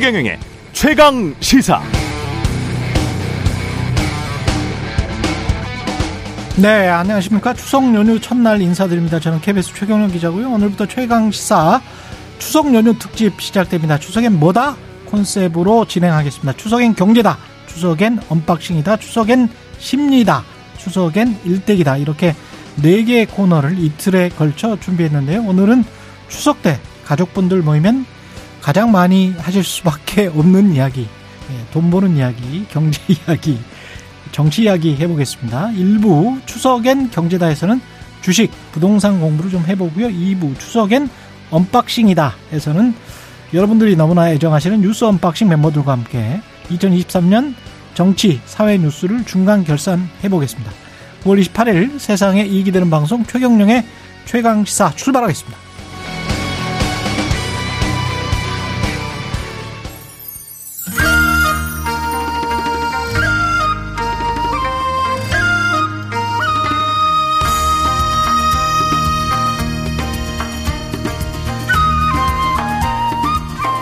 최경영의 최강 시사. 네, 안녕하십니까. 추석 연휴 첫날 인사드립니다. 저는 KBS 최경영 기자고요. 오늘부터 최강 시사 추석 연휴 특집 시작됩니다. 추석엔 뭐다? 콘셉트로 진행하겠습니다. 추석엔 경제다. 추석엔 unboxing이다. 추석엔 심리다. 추석엔 일대기다. 이렇게 네 개의 코너를 이틀에 걸쳐 준비했는데요. 오늘은 추석 때 가족분들 모이면 가장 많이 하실 수밖에 없는 이야기, 예, 돈 버는 이야기, 경제 이야기, 정치 이야기 해보겠습니다. 1부 추석엔 경제다에서는 주식, 부동산 공부를 좀 해보고요. 2부 추석엔 unboxing이다 에서는 여러분들이 너무나 애정하시는 뉴스 unboxing 멤버들과 함께 2023년 정치, 사회 뉴스를 중간 결산해 보겠습니다. 9월 28일 세상에 이익이 되는 방송 최경영의 최강시사 출발하겠습니다.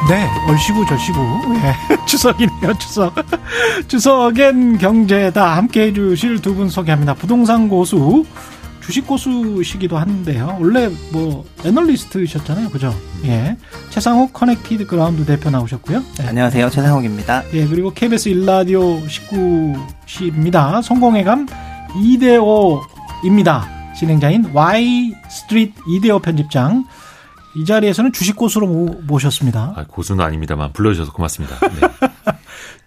네, 얼씨구 절씨구. 예, 추석이네요, 추석. 추석엔 경제다. 함께 해주실 두 분 소개합니다. 부동산 고수, 주식 고수시기도 한데요. 원래 뭐, 애널리스트셨잖아요. 그죠? 예. 채상욱 커넥티드 그라운드 대표 나오셨고요. 네. 안녕하세요. 채상욱입니다. 예, 그리고 KBS 일라디오 19시입니다. 성공예감 이대호입니다. 진행자인 와이스트릿 이대호 편집장. 이 자리에서는 주식 고수로 모셨습니다. 아, 고수는 아닙니다만 불러주셔서 고맙습니다. 네.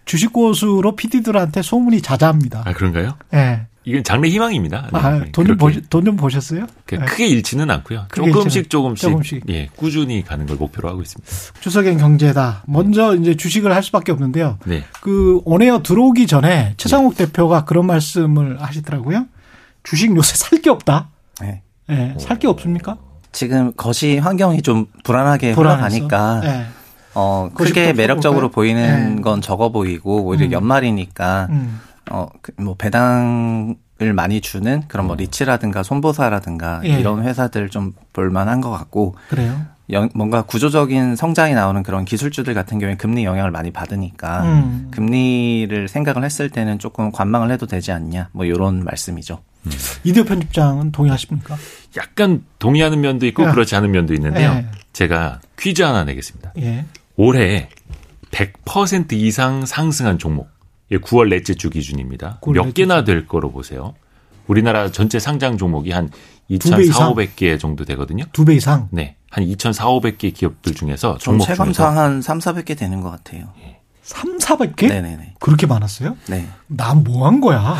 주식 고수로 PD들한테 소문이 자자합니다. 아 그런가요? 네. 이건 장래 희망입니다. 네. 아, 돈좀 돈좀 보셨어요? 네. 크게 잃지는 않고요. 조금씩 조금씩, 조금씩 예 꾸준히 가는 걸 목표로 하고 있습니다. 추석엔 경제다. 먼저 이제 주식을 할 수밖에 없는데요. 네. 그 온에어 들어오기 전에 최상욱 네. 대표가 그런 말씀을 하시더라고요. 주식 요새 살 게 없다. 네. 네. 살게 없습니까? 지금 거시 환경이 좀 불안하게 흘러가니까 네. 어 크게 매력적으로 보이는 네. 건 적어 보이고 오히려 음. 연말이니까 음. 어뭐 배당 을 많이 주는 그런 뭐 음. 리츠라든가 손보사라든가 예. 이런 회사들 좀 볼만한 것 같고 그래요. 영, 뭔가 구조적인 성장이 나오는 그런 기술주들 같은 경우에 금리 영향을 많이 받으니까 음. 금리를 생각을 했을 때는 조금 관망을 해도 되지 않냐 뭐 이런 말씀이죠. 음. 이대호 편집장은 동의하십니까? 약간 동의하는 면도 있고 야. 그렇지 않은 면도 있는데요. 예. 제가 퀴즈 하나 내겠습니다. 예. 올해 100% 이상 상승한 종목. 9월 넷째 주 기준입니다. 9월 몇 개나 될 거로 보세요. 우리나라 전체 상장 종목이 한 2,400개 정도 되거든요. 두 배 이상? 네. 한 2,400개 기업들 중에서 종목 체감상 한 3, 400개 되는 것 같아요. 예. 3, 400개? 네네네. 그렇게 많았어요? 네. 난 뭐 한 거야?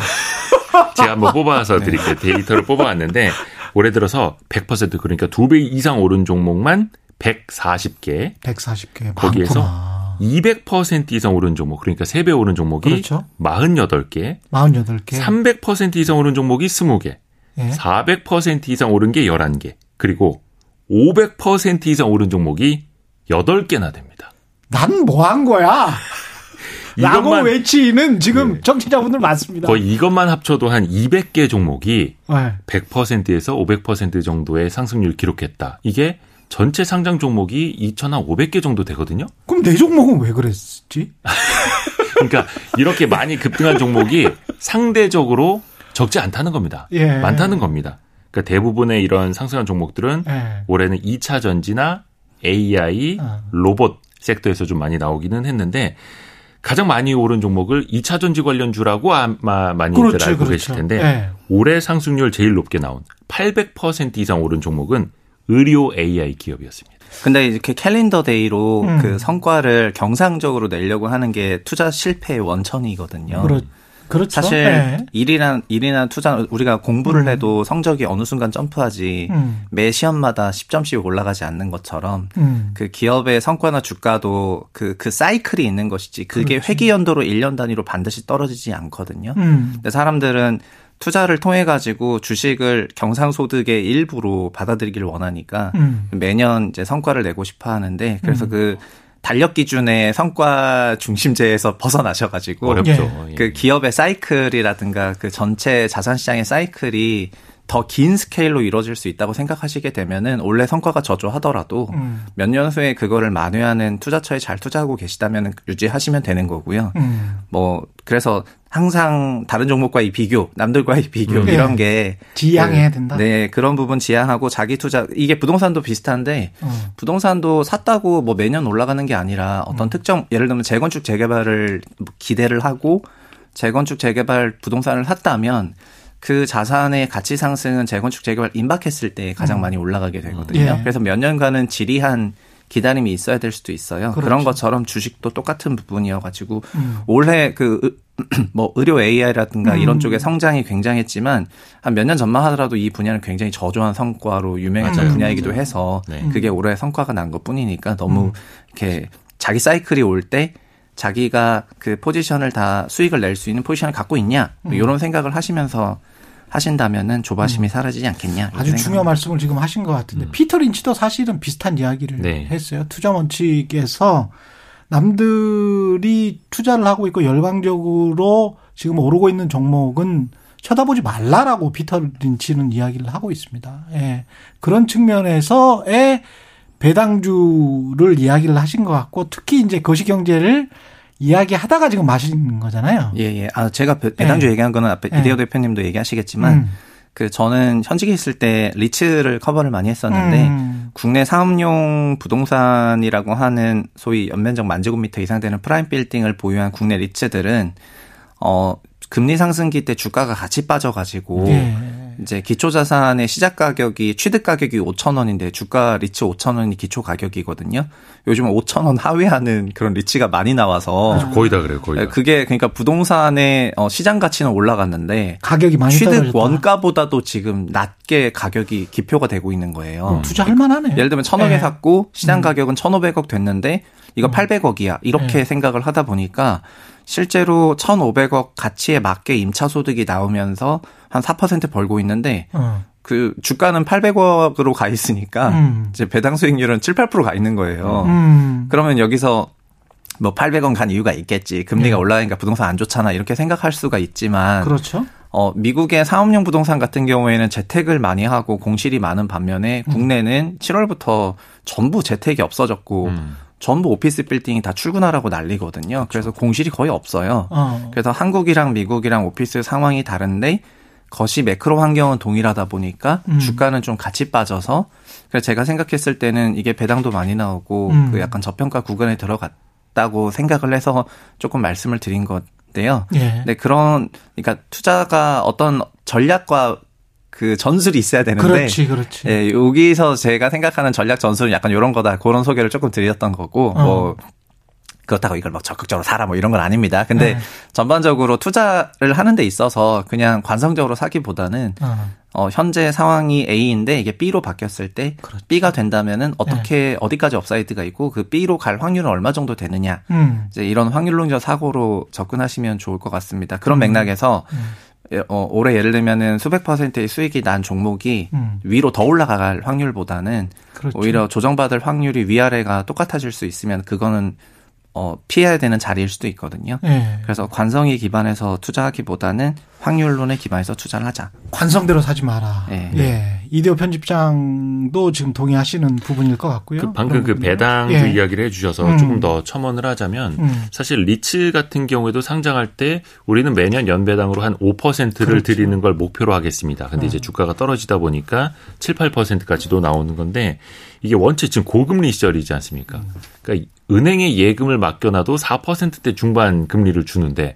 제가 한번 뽑아서 네. 드릴게요. 데이터를 뽑아왔는데 올해 들어서 100% 그러니까 두 배 이상 오른 종목만 140개. 140개. 거기에서 많구나. 200% 이상 오른 종목 그러니까 3배 오른 종목이 그렇죠. 48개. 48개. 300% 이상 오른 종목이 20개. 예. 400% 이상 오른 게 11개. 그리고 500% 이상 오른 종목이 8개나 됩니다. 난 뭐 한 거야? 라고 외치는 지금 네. 정치자분들 많습니다. 거의 이것만 합쳐도 한 200개 종목이 네. 100%에서 500% 정도의 상승률 기록했다. 이게 전체 상장 종목이 2,500개 정도 되거든요. 그럼 내 종목은 왜 그랬지? 그러니까 이렇게 많이 급등한 종목이 상대적으로 적지 않다는 겁니다. 예. 많다는 겁니다. 그러니까 대부분의 이런 상승한 종목들은 예. 올해는 2차 전지나 AI, 어. 로봇 섹터에서 좀 많이 나오기는 했는데 가장 많이 오른 종목을 2차 전지 관련주라고 아마 많이들 그렇죠, 알고 그렇죠. 계실 텐데 네. 올해 상승률 제일 높게 나온 800% 이상 오른 종목은 의료 AI 기업이었습니다. 근데 이렇게 calendar day로 음. 그 성과를 경상적으로 내려고 하는 게 투자 실패의 원천이거든요. 그렇죠. 그렇죠. 사실 네. 일이란 일이나 투자 우리가 공부를 음. 해도 성적이 어느 순간 점프하지 음. 매 시험마다 10점씩 올라가지 않는 것처럼 음. 그 기업의 성과나 주가도 그그 그 사이클이 있는 것이지 그게 그렇지. 회계 연도로 1년 단위로 반드시 떨어지지 않거든요. 음. 근데 사람들은 투자를 통해 가지고 주식을 경상소득의 일부로 받아들이기를 원하니까 음. 매년 이제 성과를 내고 싶어 하는데 그래서 음. 그 달력 기준의 성과 중심제에서 벗어나셔가지고 어렵죠. 예. 그 기업의 사이클이라든가 그 전체 자산 시장의 사이클이 더 긴 스케일로 이루어질 수 있다고 생각하시게 되면은 원래 성과가 저조하더라도 음. 몇년 후에 그거를 만회하는 투자처에 잘 투자하고 계시다면 유지하시면 되는 거고요. 음. 뭐 그래서 항상 다른 종목과의 비교, 남들과의 비교 음. 이런 게 지양해야 그, 된다. 네, 그런 부분 지양하고 자기 투자 이게 부동산도 비슷한데 음. 부동산도 샀다고 뭐 매년 올라가는 게 아니라 어떤 음. 특정 예를 들면 재건축 재개발을 기대를 하고 재건축 재개발 부동산을 샀다면 그 자산의 가치 상승은 재건축 재개발 임박했을 때 가장 음. 많이 올라가게 되거든요. 예. 그래서 몇 년간은 지리한 기다림이 있어야 될 수도 있어요. 그렇죠. 그런 것처럼 주식도 똑같은 부분이어가지고 음. 올해 그 뭐 의료 AI라든가 음. 이런 쪽의 성장이 굉장했지만 한 몇 년 전만 하더라도 이 분야는 굉장히 저조한 성과로 유명했던 맞아요. 분야이기도 해서 네. 그게 올해 성과가 난 것 뿐이니까 너무 음. 이렇게 자기 사이클이 올때 자기가 그 포지션을 다 수익을 낼 수 있는 포지션을 갖고 있냐 뭐 음. 이런 생각을 하시면서 하신다면은 조바심이 음. 사라지지 않겠냐. 아주 중요한 말씀을 지금 하신 것 같은데 음. 피터 린치도 사실은 비슷한 이야기를 네. 했어요. 투자 원칙에서 남들이 투자를 하고 있고 열광적으로 지금 오르고 있는 종목은 쳐다보지 말라라고 피터 린치는 이야기를 하고 있습니다. 예. 그런 측면에서의 배당주를 이야기를 하신 것 같고 특히 이제 거시경제를 이야기하다가 지금 마시는 거잖아요. 예, 예. 아, 제가 배당주 예. 얘기한 거는 앞에 예. 이대호 대표님도 얘기하시겠지만 음. 그 저는 현직에 있을 때 리츠를 커버를 많이 했었는데 음. 국내 상업용 부동산이라고 하는 소위 연면적 만 제곱미터 이상 되는 prime 빌딩을 보유한 국내 리츠들은 어 금리 상승기 때 주가가 같이 빠져가지고 예. 이제 기초 자산의 시작 가격이 취득 가격이 5천 원인데 주가 리츠 5천 원이 기초 가격이거든요. 요즘 은 5천 원 하회하는 그런 리츠가 많이 나와서 거의 다 그래요. 거의 다. 그게 그러니까 부동산의 어, 시장 가치는 올라갔는데 가격이 많이 취득 떨어졌다. 원가보다도 지금 낮게 가격이 기표가 되고 있는 거예요. 음. 투자할 만하네. 예를 들면 천억에 네. 샀고 시장 음. 가격은 천오백억 됐는데 이거 음. 800억이야. 이렇게 네. 생각을 하다 보니까 실제로 1,500억 가치에 맞게 임차 소득이 나오면서 한 4% 벌고 있는데 어. 그 주가는 800억으로 가 있으니까 음. 이제 배당 수익률은 7, 8%가 있는 거예요. 음. 그러면 여기서 뭐 800원 간 이유가 있겠지. 금리가 네. 올라가니까 부동산 안 좋잖아. 이렇게 생각할 수가 있지만 그렇죠. 어, 미국의 사업용 부동산 같은 경우에는 재택을 많이 하고 공실이 많은 반면에 음. 국내는 7월부터 전부 재택이 없어졌고 음. 전부 오피스 빌딩이 다 출근하라고 난리거든요. 그렇죠. 그래서 공실이 거의 없어요. 어. 그래서 한국이랑 미국이랑 오피스 상황이 다른데 거시 매크로 환경은 동일하다 보니까 음. 주가는 좀 같이 빠져서 그래서 제가 생각했을 때는 이게 배당도 많이 나오고 음. 그 약간 저평가 구간에 들어갔다고 생각을 해서 조금 말씀을 드린 건데요. 예. 네 그런 그러니까 투자가 어떤 전략과 그 전술이 있어야 되는데. 그렇지, 그렇지. 예, 여기서 제가 생각하는 전략 전술은 약간 이런 거다. 그런 소개를 조금 드렸던 거고, 어. 뭐, 그렇다고 이걸 막 적극적으로 사라 뭐 이런 건 아닙니다. 근데 네. 전반적으로 투자를 하는 데 있어서 그냥 관성적으로 사기보다는 어. 어 현재 상황이 A인데 이게 B로 바뀌었을 때 그렇죠. B가 된다면은 어떻게 네. 어디까지 upside가 있고 그 B로 갈 확률은 얼마 정도 되느냐. 음. 이제 이런 확률론적 사고로 접근하시면 좋을 것 같습니다. 그런 음. 맥락에서 음. 예, 어, 올해 예를 들면은 수백 퍼센트의 수익이 난 종목이 음. 위로 더 올라갈 확률보다는 그렇죠. 오히려 조정받을 확률이 위아래가 똑같아질 수 있으면 그거는 어, 피해야 되는 자리일 수도 있거든요. 네. 그래서 관성이 기반해서 투자하기보다는 확률론에 기반해서 투자를 하자. 관성대로 사지 마라. 네. 예. 이대호 편집장도 지금 동의하시는 부분일 것 같고요. 그 방금 그 배당 예. 이야기를 해주셔서 음. 조금 더 첨언을 하자면 음. 사실 리츠 같은 경우에도 상장할 때 우리는 매년 연배당으로 한 5%를 그렇죠. 드리는 걸 목표로 하겠습니다. 근데 음. 이제 주가가 떨어지다 보니까 7, 8%까지도 나오는 건데 이게 원체 지금 고금리 시절이지 않습니까? 음. 그러니까 은행에 예금을 맡겨놔도 4%대 중반 금리를 주는데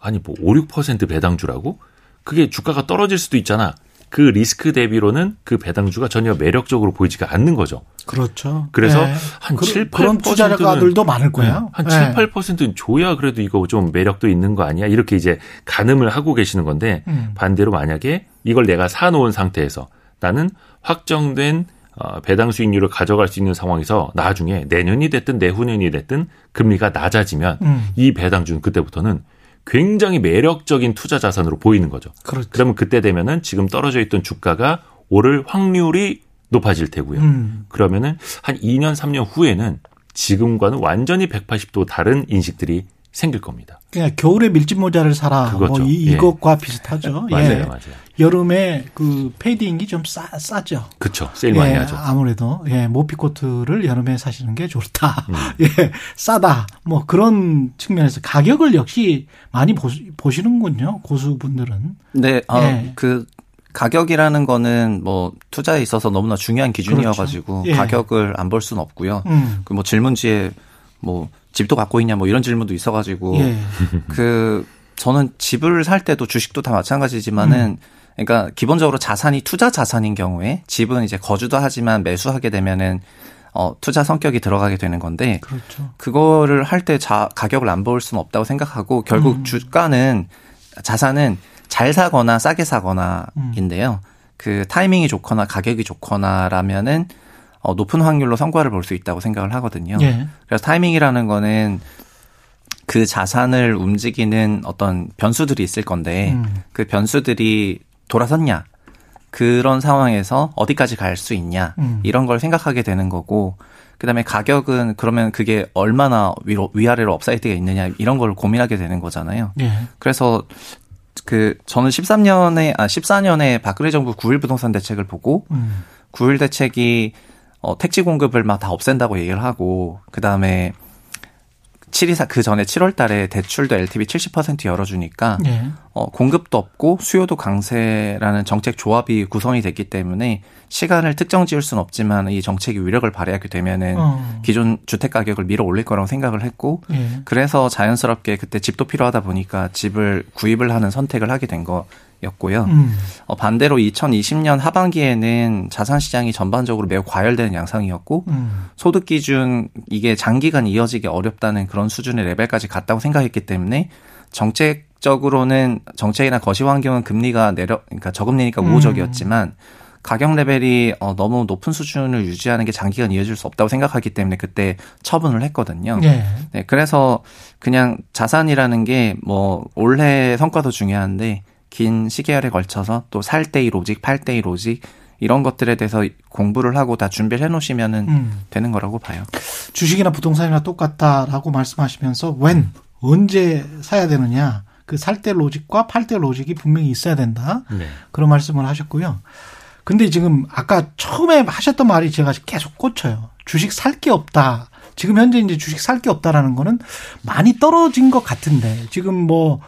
아니 뭐 5, 6% 배당주라고? 그게 주가가 떨어질 수도 있잖아. 그 리스크 대비로는 그 배당주가 전혀 매력적으로 보이지가 않는 거죠. 그렇죠. 그래서 네. 한 그, 7, 8%는 그런 투자자들도 많을 거야. 네. 한 7, 8%는 줘야 그래도 이거 좀 매력도 있는 거 아니야? 이렇게 이제 가늠을 하고 계시는 건데 음. 반대로 만약에 이걸 내가 사 놓은 상태에서 나는 확정된 어, 배당 수익률을 가져갈 수 있는 상황에서 나중에 내년이 됐든 내후년이 됐든 금리가 낮아지면 음. 이 배당주는 그때부터는 굉장히 매력적인 투자 자산으로 보이는 거죠. 그렇죠. 그러면 그때 되면은 지금 떨어져 있던 주가가 오를 확률이 높아질 테고요. 음. 그러면은 한 2년 3년 후에는 지금과는 완전히 180도 다른 인식들이 생길 겁니다. 그냥 겨울에 밀짚 모자를 사라. 뭐 그거죠. 뭐 이, 예. 것과 비슷하죠. 맞아요, 예. 맞아요. 여름에 그 패딩이 좀 싸, 싸죠. 그렇죠. 세일 많이 예, 하죠. 아무래도 예, 모피 코트를 여름에 사시는 게 좋다. 음. 예, 싸다. 뭐 그런 측면에서 가격을 역시 많이 보시, 는군요 고수분들은. 네, 어, 예. 그 가격이라는 거는 뭐 투자에 있어서 너무나 중요한 기준이어가지고 그렇죠. 예. 가격을 안 볼 수는 없고요. 음. 그뭐 질문지에 뭐 집도 갖고 있냐 뭐 이런 질문도 있어가지고 예. 그 저는 집을 살 때도 주식도 다 마찬가지지만은 음. 그러니까 기본적으로 자산이 투자 자산인 경우에 집은 이제 거주도 하지만 매수하게 되면은 어 투자 성격이 들어가게 되는 건데 그렇죠. 그거를 할때자 가격을 안 볼 수는 없다고 생각하고 결국 음. 주가는 자산은 잘 사거나 싸게 사거나인데요. 음. 그 타이밍이 좋거나 가격이 좋거나라면은 어, 높은 확률로 성과를 볼 수 있다고 생각을 하거든요. 예. 그래서 타이밍이라는 거는 그 자산을 움직이는 어떤 변수들이 있을 건데 음. 그 변수들이 돌아섰냐 그런 상황에서 어디까지 갈 수 있냐 음. 이런 걸 생각하게 되는 거고 그다음에 가격은 그러면 그게 얼마나 위로 위아래로 upside가 있느냐 이런 걸 고민하게 되는 거잖아요. 예. 그래서 그 저는 13년에 아 14년에 박근혜 정부 9.1 부동산 대책을 보고 음. 9.1 대책이 어, 택지 공급을 막 다 없앤다고 얘기를 하고 그다음에 724, 그 전에 7월 달에 대출도 LTV 70% 열어주니까, 네. 어, 공급도 없고 수요도 강세라는 정책 조합이 구성이 됐기 때문에 시간을 특정 지을 수는 없지만 이 정책이 위력을 발휘하게 되면은 어. 기존 주택 가격을 밀어 올릴 거라고 생각을 했고, 네. 그래서 자연스럽게 그때 집도 필요하다 보니까 집을 구입을 하는 선택을 하게 된 거, 였고요. 음. 어, 반대로 2020년 하반기에는 자산 시장이 전반적으로 매우 과열되는 양상이었고 음. 소득 기준 이게 장기간 이어지기 어렵다는 그런 수준의 레벨까지 갔다고 생각했기 때문에 정책적으로는 정책이나 거시 환경은 금리가 내려 그러니까 저금리니까 음. 우호적이었지만 음. 가격 레벨이 어, 너무 높은 수준을 유지하는 게 장기간 이어질 수 없다고 생각하기 때문에 그때 처분을 했거든요. 네. 네 그래서 그냥 자산이라는 게 뭐 올해 성과도 중요한데 긴 시계열에 걸쳐서 또살 때의 로직, 팔 때의 로직 이런 것들에 대해서 공부를 하고 다 준비를 해 놓으시면은 음. 되는 거라고 봐요. 주식이나 부동산이나 똑같다라고 말씀하시면서 웬 언제 사야 되느냐 그 살 때 로직과 팔 때 로직이 분명히 있어야 된다 네. 그런 말씀을 하셨고요. 근데 지금 아까 처음에 하셨던 말이 제가 계속 꽂혀요. 주식 살 게 없다. 지금 현재 이제 주식 살 게 없다라는 거는 많이 떨어진 것 같은데 지금 뭐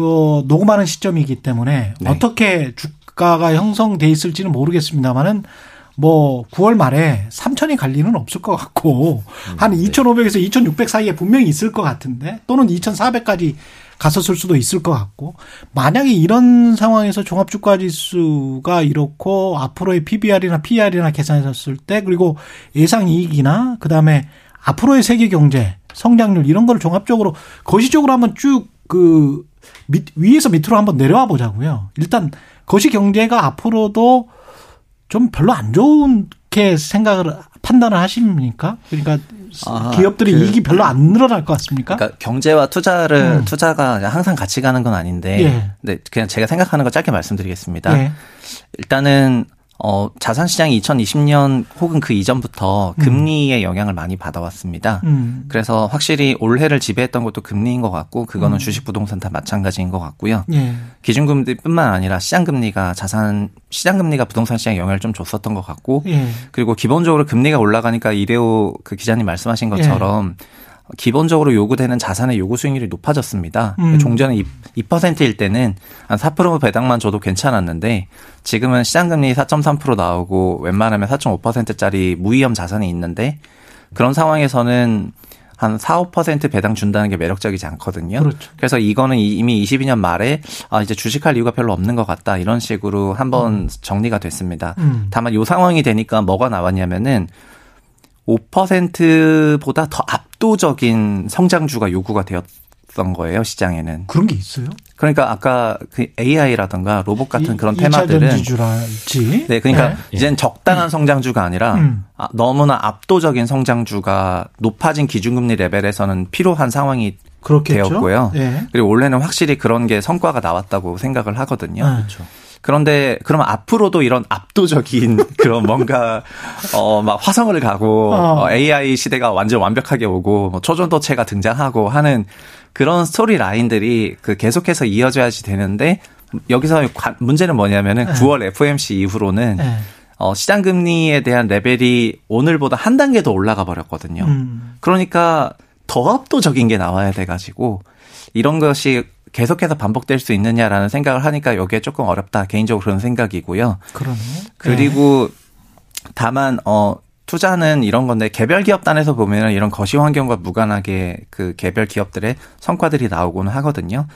그 녹음하는 시점이기 때문에 네. 어떻게 주가가 형성돼 있을지는 모르겠습니다만은 뭐 9월 말에 3천이 갈 리는 없을 것 같고 음, 한 2,500에서 2,600 사이에 분명히 있을 것 같은데 또는 2,400까지 갔었을 수도 있을 것 같고 만약에 이런 상황에서 종합주가지수가 이렇고 앞으로의 PBR이나 PR이나 계산했을 때 그리고 예상 이익이나 그다음에 앞으로의 세계 경제 성장률 이런 걸 종합적으로 거시적으로 한번 쭉그 밑, 위에서 밑으로 한번 내려와 보자고요. 일단 거시 경제가 앞으로도 좀 별로 안 좋게 생각을 판단을 하십니까? 그러니까 아, 기업들이 그, 이익이 별로 안 늘어날 것 같습니까? 그러니까 경제와 투자를 음. 투자가 항상 같이 가는 건 아닌데, 예. 네, 그냥 제가 생각하는 거 짧게 말씀드리겠습니다. 예. 일단은 어, 자산 시장이 2020년 혹은 그 이전부터 음. 금리의 영향을 많이 받아왔습니다. 음. 그래서 확실히 올해를 지배했던 것도 금리인 것 같고 그거는 음. 주식 부동산 다 마찬가지인 것 같고요. 예. 기준금리뿐만 아니라 시장 금리가 자산 시장 금리가 부동산 시장에 영향을 좀 줬었던 것 같고 예. 그리고 기본적으로 금리가 올라가니까 이래오 그 기자님 말씀하신 것처럼 예. 기본적으로 요구되는 자산의 요구 수익률이 높아졌습니다. 음. 종전에 2, 2%일 때는 한 4% 배당만 줘도 괜찮았는데 지금은 시장금리 4.3% 나오고 웬만하면 4.5%짜리 무위험 자산이 있는데 그런 상황에서는 한 4, 5% 배당 준다는 게 매력적이지 않거든요. 그렇죠. 그래서 이거는 이미 22년 말에 아 이제 주식할 이유가 별로 없는 것 같다 이런 식으로 한번 음. 정리가 됐습니다. 음. 다만 요 상황이 되니까 뭐가 나왔냐면은 5%보다 더 압도적인 성장주가 요구가 되었던 거예요, 시장에는. 그런 게 있어요? 그러니까 아까 그 AI라든가 로봇 같은 이, 그런 테마들은 네, 그러니까 네. 이젠 적당한 음. 성장주가 아니라 음. 아, 너무나 압도적인 성장주가 높아진 기준금리 레벨에서는 필요한 상황이 그렇겠죠? 되었고요. 네. 그리고 원래는 확실히 그런 게 성과가 나왔다고 생각을 하거든요. 그렇죠. 그런데 그러면 앞으로도 이런 압도적인 그런 뭔가 어 막 화성을 가고 어. AI 어, 시대가 완전 완벽하게 오고 뭐 초전도체가 등장하고 하는 그런 스토리 라인들이 그 계속해서 이어져야지 되는데 여기서 문제는 뭐냐면은 네. 9월 FOMC 이후로는 네. 어, 시장 금리에 대한 레벨이 오늘보다 한 단계 더 올라가 버렸거든요. 음. 그러니까 더 압도적인 게 나와야 돼 가지고 이런 것이 계속해서 반복될 수 있느냐라는 생각을 하니까 여기에 조금 어렵다 개인적으로 그런 생각이고요. 그러네. 그리고 네. 다만 어 투자는 이런 건데 개별 기업 단에서 보면은 이런 거시 환경과 무관하게 그 개별 기업들의 성과들이 나오고는 하거든요.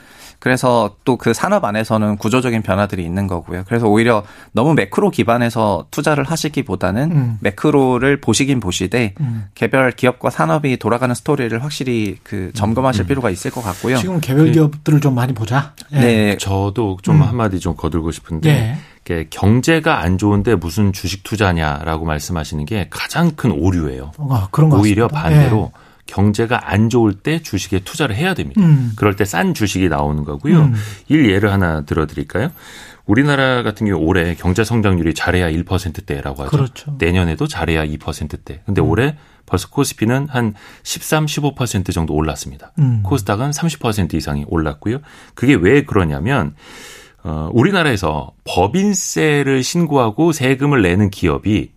그래서 또 그 산업 안에서는 구조적인 변화들이 있는 거고요. 그래서 오히려 너무 매크로 기반에서 투자를 하시기보다는 음. 매크로를 보시긴 보시되 음. 개별 기업과 산업이 돌아가는 스토리를 확실히 그 점검하실 음. 필요가 있을 것 같고요. 지금 개별 그 기업들을 좀 많이 보자. 네. 네. 저도 좀 음. 한마디 좀 거들고 싶은데 네. 경제가 안 좋은데 무슨 주식 투자냐라고 말씀하시는 게 가장 큰 오류예요. 아, 그런 오히려 반대로 네. 경제가 안 좋을 때 주식에 투자를 해야 됩니다. 음. 그럴 때 싼 주식이 나오는 거고요. 음. 일 예를 하나 들어드릴까요? 우리나라 같은 경우 올해 경제 성장률이 잘해야 1%대라고 하죠. 그렇죠. 내년에도 잘해야 2%대. 근데 음. 올해 벌써 코스피는 한 13, 15% 정도 올랐습니다. 음. 코스닥은 30% 이상이 올랐고요. 그게 왜 그러냐면 어 우리나라에서 법인세를 신고하고 세금을 내는 기업이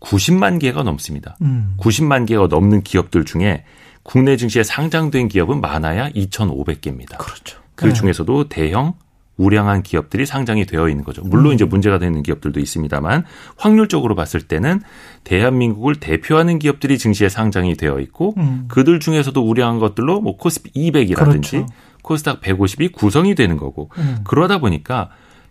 90만 개가 넘습니다. 음. 90만 개가 넘는 기업들 중에 국내 증시에 상장된 기업은 많아야 2,500개입니다. 그렇죠. 그 네. 중에서도 대형 우량한 기업들이 상장이 되어 있는 거죠. 물론 음. 이제 문제가 되는 기업들도 있습니다만 확률적으로 봤을 때는 대한민국을 대표하는 기업들이 증시에 상장이 되어 있고 음. 그들 중에서도 우량한 것들로 뭐 코스피 200이라든지 그렇죠. 코스닥 150이 구성이 되는 거고 음. 그러다 보니까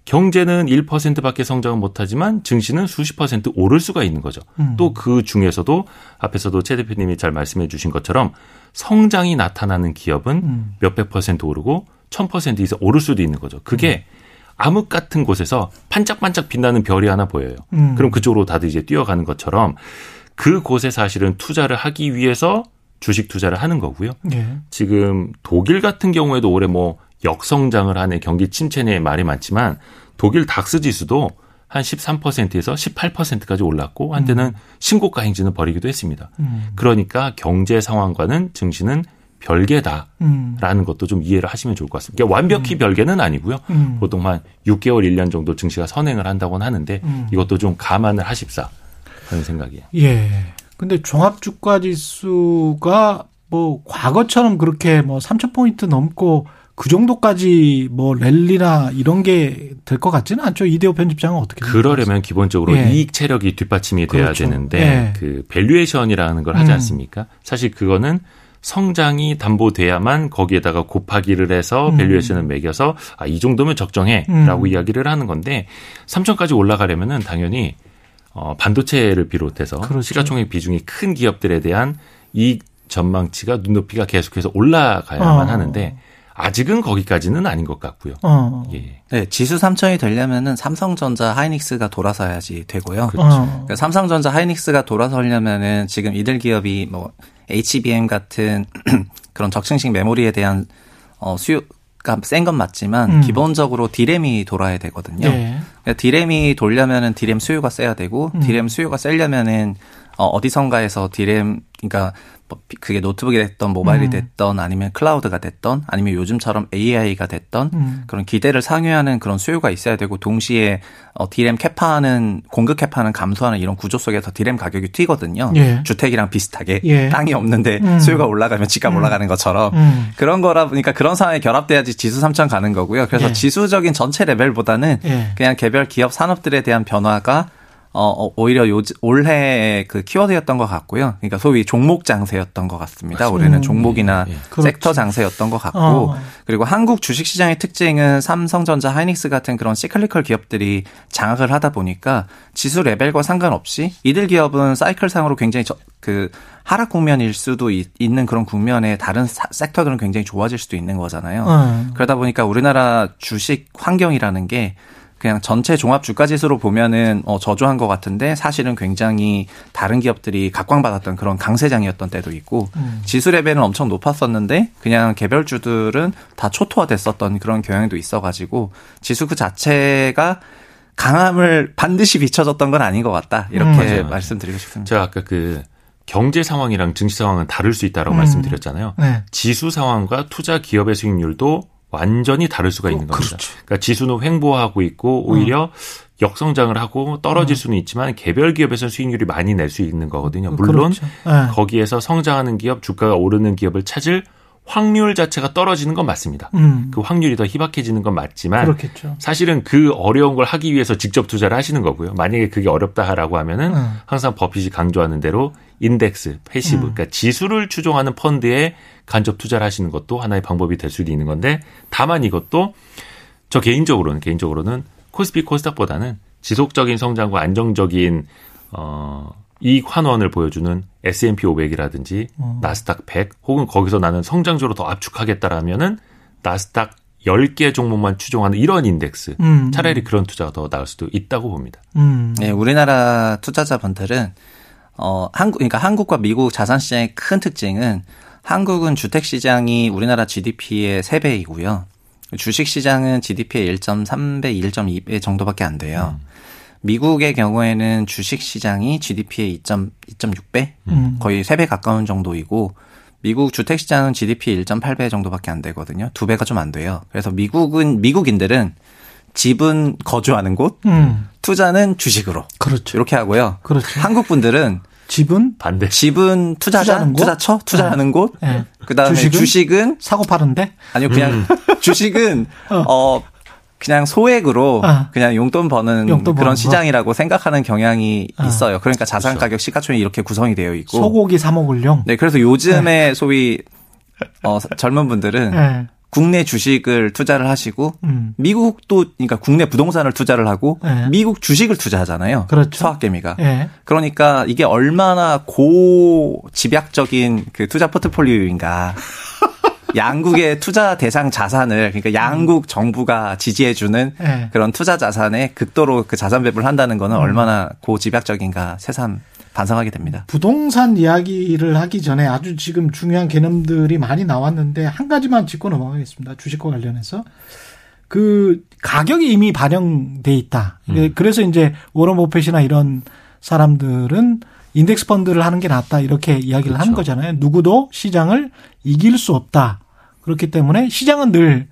경제는 1%밖에 성장을 못하지만 증시는 수십 퍼센트 오를 수가 있는 거죠. 음. 또그 중에서도 앞에서도 최 대표님이 잘 말씀해 주신 것처럼 성장이 나타나는 기업은 음. 몇백 퍼센트 오르고 천 퍼센트 이상 오를 수도 있는 거죠. 그게 음. 암흑 같은 곳에서 반짝반짝 빛나는 별이 하나 보여요. 음. 그럼 그쪽으로 다들 이제 뛰어가는 것처럼 그곳에 사실은 투자를 하기 위해서 주식 투자를 하는 거고요. 예. 지금 독일 같은 경우에도 올해 뭐 역성장을 하는 경기 침체의 말이 많지만 독일 닥스 지수도 한 13%에서 18%까지 올랐고 한때는 음. 신고가 행진을 벌이기도 했습니다. 음. 그러니까 경제 상황과는 증시는 별개다라는 음. 것도 좀 이해를 하시면 좋을 것 같습니다. 완벽히 음. 별개는 아니고요. 음. 보통 한 6개월, 1년 정도 증시가 선행을 한다고는 하는데 음. 이것도 좀 감안을 하십사 하는 생각이에요. 예. 근데 종합주가 지수가 뭐 과거처럼 그렇게 뭐 3,000포인트 넘고 그 정도까지 뭐 랠리나 이런 게 될 것 같지는 않죠. 이대호 편집장은 어떻게 그러려면 기본적으로 예. 이익 체력이 뒷받침이 돼야 그렇죠. 되는데 예. 그 valuation이라는 걸 하지 음. 않습니까? 사실 그거는 성장이 담보돼야만 거기에다가 곱하기를 해서 음. valuation을 매겨서 아, 이 정도면 적정해라고 음. 이야기를 하는 건데 3천까지 올라가려면은 당연히 어, 반도체를 비롯해서 그렇죠. 시가총액 비중이 큰 기업들에 대한 이익 전망치가 눈높이가 계속해서 올라가야만 어. 하는데 아직은 거기까지는 아닌 것 같고요. 어. 예. 네, 지수 3천이 되려면은 삼성전자, 하이닉스가 돌아서야지 되고요. 그렇죠. 어. 그러니까 삼성전자, 하이닉스가 돌아서려면은 지금 이들 기업이 뭐 HBM 같은 그런 적층식 메모리에 대한 어 수요가 센 건 맞지만 음. 기본적으로 디램이 돌아야 되거든요. 네. 그러니까 디램이 돌려면은 디램 수요가 세야 되고 음. 디램 수요가 세려면은 어 어디선가에서 디램 그러니까 뭐 그게 노트북이 됐던 모바일이 음. 됐던 아니면 클라우드가 됐던 아니면 요즘처럼 AI가 됐던 음. 그런 기대를 상회하는 그런 수요가 있어야 되고 동시에 어 디램 capa는 공급 capa는 감소하는 이런 구조 속에서 디램 가격이 튀거든요. 예. 주택이랑 비슷하게 예. 땅이 없는데 음. 수요가 올라가면 집값 음. 올라가는 것처럼 음. 그런 거라 보니까 그런 상황에 결합돼야지 지수 3천 가는 거고요. 그래서 예. 지수적인 전체 레벨보다는 예. 그냥 개별 기업 산업들에 대한 변화가 어, 어, 오히려 요, 올해 그 키워드였던 것 같고요. 그러니까 소위 종목 장세였던 것 같습니다. 맞습니다. 올해는 종목이나 예, 예. 섹터 장세였던 것 같고, 어. 그리고 한국 주식시장의 특징은 삼성전자, 하이닉스 같은 그런 시클리컬 기업들이 장악을 하다 보니까 지수 레벨과 상관없이 이들 기업은 사이클상으로 굉장히 저, 그 하락 국면일 수도 있, 는 그런 국면에 다른 사, 섹터들은 굉장히 좋아질 수도 있는 거잖아요. 어. 그러다 보니까 우리나라 주식 환경이라는 게 그냥 전체 종합 주가 지수로 보면은 어 저조한 것 같은데 사실은 굉장히 다른 기업들이 각광받았던 그런 강세장이었던 때도 있고 음. 지수 레벨은 엄청 높았었는데 그냥 개별 주들은 다 초토화됐었던 그런 경향도 있어가지고 지수 그 자체가 강함을 반드시 비춰줬던 건 아닌 것 같다 이렇게 음, 말씀드리고 싶습니다. 제가 아까 그 경제 상황이랑 증시 상황은 다를 수 있다라고 음. 말씀드렸잖아요. 네. 지수 상황과 투자 기업의 수익률도 완전히 다를 수가 있는 어, 겁니다. 그렇죠. 그러니까 지수는 횡보하고 있고 오히려 어. 역성장을 하고 떨어질 음. 수는 있지만 개별 기업에서는 수익률이 많이 낼 수 있는 거거든요. 물론 그렇죠. 네. 거기에서 성장하는 기업, 주가가 오르는 기업을 찾을 확률 자체가 떨어지는 건 맞습니다. 음. 그 확률이 더 희박해지는 건 맞지만 그렇겠죠. 사실은 그 어려운 걸 하기 위해서 직접 투자를 하시는 거고요. 만약에 그게 어렵다라고 하면은 음. 항상 버핏이 강조하는 대로 인덱스, passive, 음. 그러니까 지수를 추종하는 펀드에 간접 투자를 하시는 것도 하나의 방법이 될 수도 있는 건데 다만 이것도 저 개인적으로는 개인적으로는 코스피 코스닥보다는 지속적인 성장과 안정적인 어 이익 환원을 보여주는 S&P 500이라든지 어. 나스닥 100 혹은 거기서 나는 성장주로 더 압축하겠다라면은 나스닥 10개 종목만 추종하는 이런 인덱스 음. 차라리 그런 투자가 더 나을 수도 있다고 봅니다. 음. 네, 우리나라 투자자분들은 어 한국 그러니까 한국과 미국 자산 시장의 큰 특징은 한국은 주택 시장이 우리나라 GDP의 3배이고요. 주식 시장은 GDP의 1.3배, 1.2배 정도밖에 안 돼요. 음. 미국의 경우에는 주식 시장이 GDP의 2.2.6배, 음. 거의 3배 가까운 정도이고 미국 주택 시장은 GDP 1.8배 정도밖에 안 되거든요. 두 배가 좀 안 돼요. 그래서 미국은 미국인들은 집은 거주하는 곳, 음. 투자는 주식으로. 그렇죠. 이렇게 하고요. 그렇죠. 한국 분들은 집은 반대. 집은 투자자, 투자처, 투자하는 네. 곳. 네. 그다음에 주식은, 주식은, 사고 파는데 아니요 그냥 음. 주식은 어. 어. 그냥 소액으로 어. 그냥 용돈 버는 용돈 그런 시장이라고 생각하는 경향이 어. 있어요. 그러니까 자산 그렇죠. 가격 시가총이 이렇게 구성이 되어 있고 소고기 사 먹을용. 네, 그래서 요즘에 네. 소위 어 젊은 분들은 네. 국내 주식을 투자를 하시고 음. 미국도 그러니까 국내 부동산을 투자를 하고 네. 미국 주식을 투자하잖아요. 그렇죠. 서학개미가. 네. 그러니까 이게 얼마나 고집약적인 그 투자 포트폴리오인가. 양국의 투자 대상 자산을 그러니까 양국 정부가 지지해주는 네. 그런 투자 자산에 극도로 그 자산 배분을 한다는 거는 음. 얼마나 고집약적인가 새삼 반성하게 됩니다. 부동산 이야기를 하기 전에 아주 지금 중요한 개념들이 많이 나왔는데 한 가지만 짚고 넘어가겠습니다. 주식과 관련해서. 그 가격이 이미 반영돼 있다. 음. 그래서 이제 워런 버핏이나 이런 사람들은 인덱스 펀드를 하는 게 낫다 이렇게 이야기를 그렇죠. 하는 거잖아요. 누구도 시장을 이길 수 없다. 그렇기 때문에 시장은 늘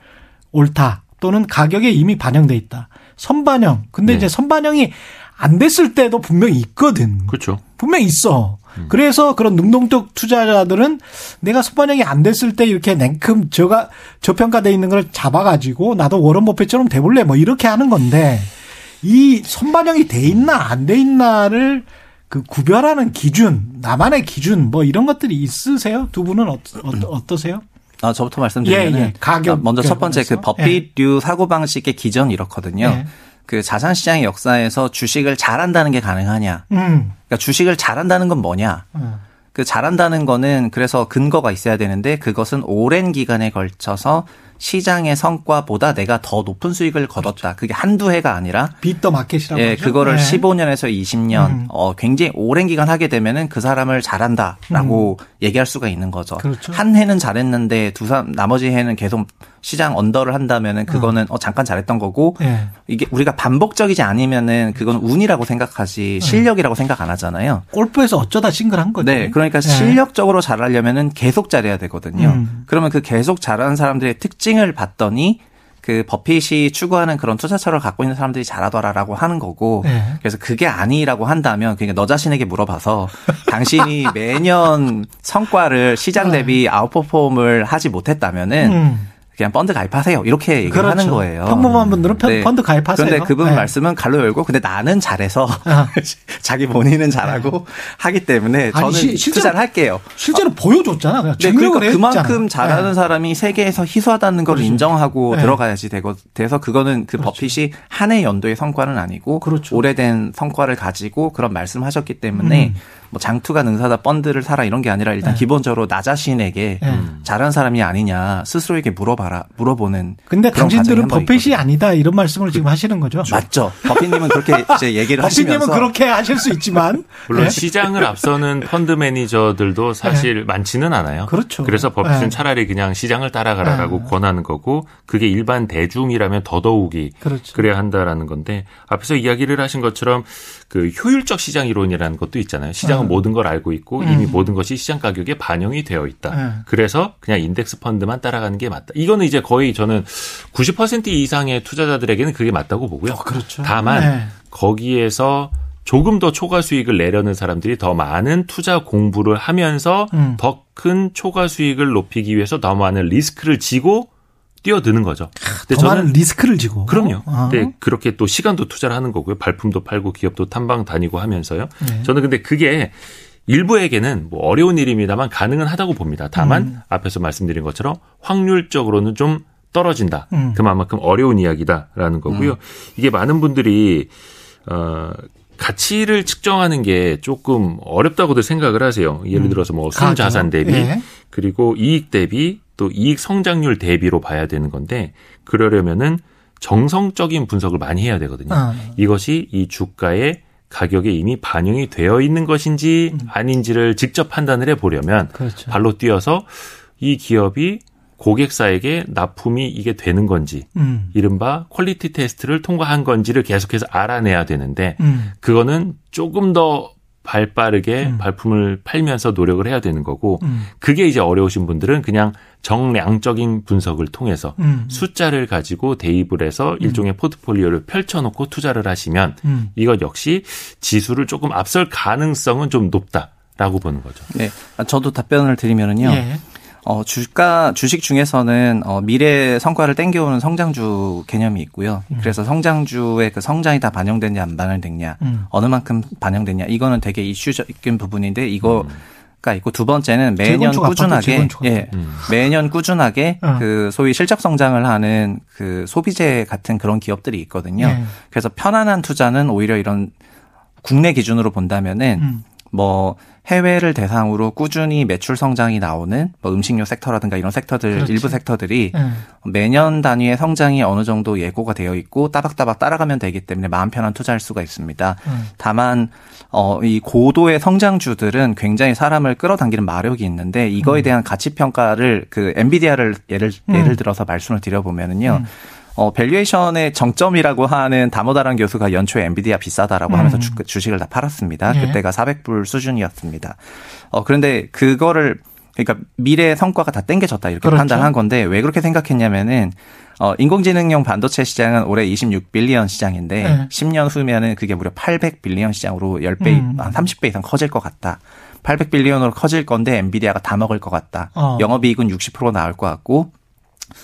옳다 또는 가격에 이미 반영돼 있다. 선반영. 근데 네. 이제 선반영이 안 됐을 때도 분명히 있거든. 그렇죠. 분명히 있어. 음. 그래서 그런 능동적 투자자들은 내가 선반영이 안 됐을 때 이렇게 냉큼 저가 저평가돼 있는 걸 잡아가지고 나도 워런 버핏처럼 돼볼래 뭐 이렇게 하는 건데 이 선반영이 돼 있나 안 돼 있나를 그 구별하는 기준, 나만의 기준 뭐 이런 것들이 있으세요? 두 분은 어, 어, 떠세요 아, 저부터 말씀드리면 예, 예. 가격 먼저 첫 번째 그 버핏류 예. 사고 방식의 기전이 이렇거든요. 예. 그 자산 시장의 역사에서 주식을 잘한다는 게 가능하냐? 음. 그러니까 주식을 잘한다는 건 뭐냐? 음. 그 잘한다는 거는 그래서 근거가 있어야 되는데 그것은 오랜 기간에 걸쳐서 시장의 성과보다 내가 더 높은 수익을 거뒀다. 그렇죠. 그게 한두 해가 아니라 빅더 마켓이라고 예, 그거를 네. 15년에서 20년 음. 어 굉장히 오랜 기간 하게 되면은 그 사람을 잘한다라고 음. 얘기할 수가 있는 거죠. 그렇죠. 한 해는 잘했는데 두 사람 나머지 해는 계속 시장 언더를 한다면은 그거는 어, 어 잠깐 잘했던 거고 네. 이게 우리가 반복적이지 않으면은 그건 운이라고 생각하지 예. 실력이라고 네. 생각 안 하잖아요. 골프에서 어쩌다 싱글한 거죠. 네, 그러니까 네. 실력적으로 잘하려면은 계속 잘해야 되거든요. 음. 그러면 그 계속 잘하는 사람들의 특징을 봤더니 그 버핏이 추구하는 그런 투자처를 갖고 있는 사람들이 잘하더라라고 하는 거고 네. 그래서 그게 아니라고 한다면 그러니까 너 자신에게 물어봐서 당신이 매년 성과를 시장 대비 아웃퍼폼을 하지 못했다면은 음. 그냥 펀드 가입하세요. 이렇게 얘기를 그렇죠. 하는 거예요. 평범한 분들은 네. 펀드 가입하세요. 그런데 그분 네. 말씀은 갈로 열고 근데 나는 잘해서 아. 자기 본인은 잘하고 네. 하기 때문에 저는 시, 실제로, 투자를 할게요. 실제로 어. 보여줬잖아. 그냥 네, 그러니까 그만큼 잘하는 네. 사람이 세계에서 희소하다는 걸 그렇죠. 인정하고 네. 들어가야지 되고 돼서 그거는 그 그렇죠. 버핏이 한 해 연도의 성과는 아니고 그렇죠. 오래된 성과를 가지고 그런 말씀하셨기 때문에 음. 뭐 장투가 능사다 펀드를 사라 이런 게 아니라 일단 기본적으로 나 자신에게 잘하는 사람이 아니냐 스스로에게 물어봐 물어봐라 물어보는. 근데 당신들은 버핏이 아니다 이런 말씀을 지금 하시는 거죠? 맞죠. 버핏님은 그렇게 이제 얘기를 하시면서. 버핏님은 그렇게 하실 수 있지만 물론 네. 시장을 앞서는 펀드 매니저들도 사실 네. 많지는 않아요. 그렇죠. 그래서 버핏은 네. 차라리 그냥 시장을 따라가라라고 네. 권하는 거고 그게 일반 대중이라면 더더욱이 그렇죠. 그래야 한다라는 건데 앞에서 이야기를 하신 것처럼 그 효율적 시장 이론이라는 것도 있잖아요. 시장 은 음. 모든 걸 알고 있고 이미 음. 모든 것이 시장 가격에 반영이 되어 있다. 음. 그래서 그냥 인덱스 펀드만 따라가는 게 맞다. 이거는 이제 거의 저는 90% 이상의 투자자들에게는 그게 맞다고 보고요. 어, 그렇죠. 다만 네. 거기에서 조금 더 초과 수익을 내려는 사람들이 더 많은 투자 공부를 하면서 음. 더큰 초과 수익을 높이기 위해서 더 많은 리스크를 지고 뛰어드는 거죠. 근데 저는 리스크를 지고 그럼요. 아. 근데 그렇게 또 시간도 투자를 하는 거고요. 발품도 팔고 기업도 탐방 다니고 하면서요. 네. 저는 근데 그게 일부에게는 뭐 어려운 일입니다만 가능은 하다고 봅니다. 다만 음. 앞에서 말씀드린 것처럼 확률적으로는 좀 떨어진다. 음. 그만큼 어려운 이야기다라는 거고요. 음. 이게 많은 분들이 어 가치를 측정하는 게 조금 어렵다고들 생각을 하세요. 예를 음. 들어서 뭐 순자산 대비 예. 그리고 이익 대비 또 이익 성장률 대비로 봐야 되는 건데 그러려면은 정성적인 분석을 많이 해야 되거든요. 아. 이것이 이 주가의 가격에 이미 반영이 되어 있는 것인지 음. 아닌지를 직접 판단을 해 보려면 그렇죠. 발로 뛰어서 이 기업이 고객사에게 납품이 이게 되는 건지 음. 이른바 quality 테스트를 통과한 건지를 계속해서 알아내야 되는데 음. 그거는 조금 더 발 빠르게 음. 발품을 팔면서 노력을 해야 되는 거고 음. 그게 이제 어려우신 분들은 그냥 정량적인 분석을 통해서 음. 숫자를 가지고 대입을 해서 음. 일종의 포트폴리오를 펼쳐놓고 투자를 하시면 음. 이것 역시 지수를 조금 앞설 가능성은 좀 높다라고 보는 거죠. 네, 저도 답변을 드리면은요. 예. 어, 주가, 주식 중에서는 어, 미래 성과를 땡겨오는 성장주 개념이 있고요. 음. 그래서 성장주의 그 성장이 다 반영됐냐, 안 반영됐냐, 음. 어느 만큼 반영됐냐, 이거는 되게 이슈적인 부분인데, 이거, 음. 가 있고 두 번째는 매년 꾸준하게 예 음. 매년 꾸준하게 어. 그 소위 실적 성장을 하는 그 소비재 같은 그런 기업들이 있거든요. 예. 그래서 편안한 투자는 오히려 이런 국내 기준으로 본다면은 음. 뭐 해외를 대상으로 꾸준히 매출 성장이 나오는 뭐 음식료 섹터라든가 이런 섹터들 그렇지. 일부 섹터들이 네. 매년 단위의 성장이 어느 정도 예고가 되어 있고 따박따박 따라가면 되기 때문에 마음 편한 투자할 수가 있습니다. 음. 다만 어, 이 고도의 성장주들은 굉장히 사람을 끌어당기는 마력이 있는데 이거에 음. 대한 가치 평가를 그 엔비디아를 예를 예를 음. 들어서 말씀을 드려 보면은요. 음. 어, valuation의 정점이라고 하는 다모다란 교수가 연초에 엔비디아 비싸다라고 음. 하면서 주, 식을다 팔았습니다. 예. 그때가 400불 수준이었습니다. 어, 그런데 그거를 그러니까 미래 성과가 다 땡겨졌다 이렇게 그렇죠. 판단한 건데 왜 그렇게 생각했냐면은 어, 인공지능용 반도체 시장은 올해 26 billion 시장인데 네. 10년 후면은 그게 무려 800 billion 시장으로 10배, 음. 30배 이상 커질 것 같다. 800 billion으로 커질 건데 엔비디아가 다 먹을 것 같다. 어. 영업이익은 60% 나올 것 같고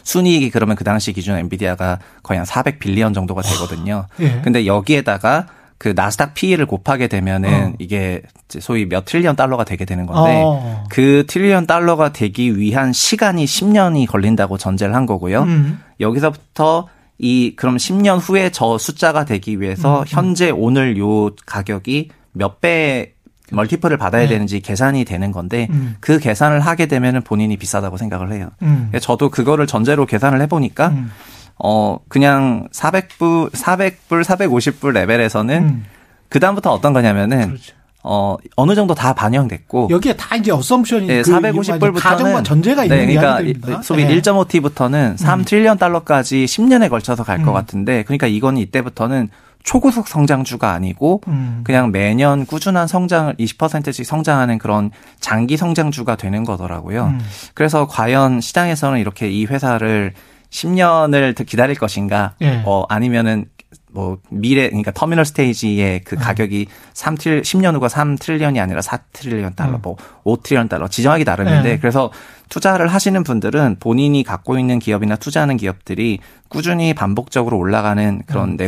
순이익이 그러면 그 당시 기준 엔비디아가 거의 한 400 billion 정도가 되거든요. 예. 근데 여기에다가 그 나스닥 PE를 곱하게 되면은 어. 이게 소위 몇 trillion 달러가 되게 되는 건데 어. 그 trillion 달러가 되기 위한 시간이 10년이 걸린다고 전제를 한 거고요. 음. 여기서부터 이 그럼 10년 후에 저 숫자가 되기 위해서 음. 현재 오늘 요 가격이 몇 배 multiple을 받아야 네. 되는지 계산이 되는 건데 음. 그 계산을 하게 되면은 본인이 비싸다고 생각을 해요. 음. 저도 그거를 전제로 계산을 해보니까 음. 어 그냥 400불 400불 450불 레벨에서는 음. 그 다음부터 어떤 거냐면은 그렇죠. 어 어느 정도 다 반영됐고 여기에 다 이제 어썸션이 네, 그 450불부터는 가정과 전제가 있는 네, 그러니까 소위 네. 1.5T부터는 3 음. 트릴리언 달러까지 10년에 걸쳐서 갈것 음. 같은데 그러니까 이거는 이때부터는 초고속 성장주가 아니고 음. 그냥 매년 꾸준한 성장을 20%씩 성장하는 그런 장기 성장주가 되는 거더라고요. 음. 그래서 과연 시장에서는 이렇게 이 회사를 10년을 더 기다릴 것인가, 예. 어 아니면은 뭐 미래 그러니까 terminal stage의 그 음. 가격이 3 tril 10년 후가 3 trillion이 아니라 4 trillion 달러, 음. 뭐 5 trillion 달러 지정하기 나름인데 예. 그래서 투자를 하시는 분들은 본인이 갖고 있는 기업이나 투자하는 기업들이 꾸준히 반복적으로 올라가는 그런 음. 내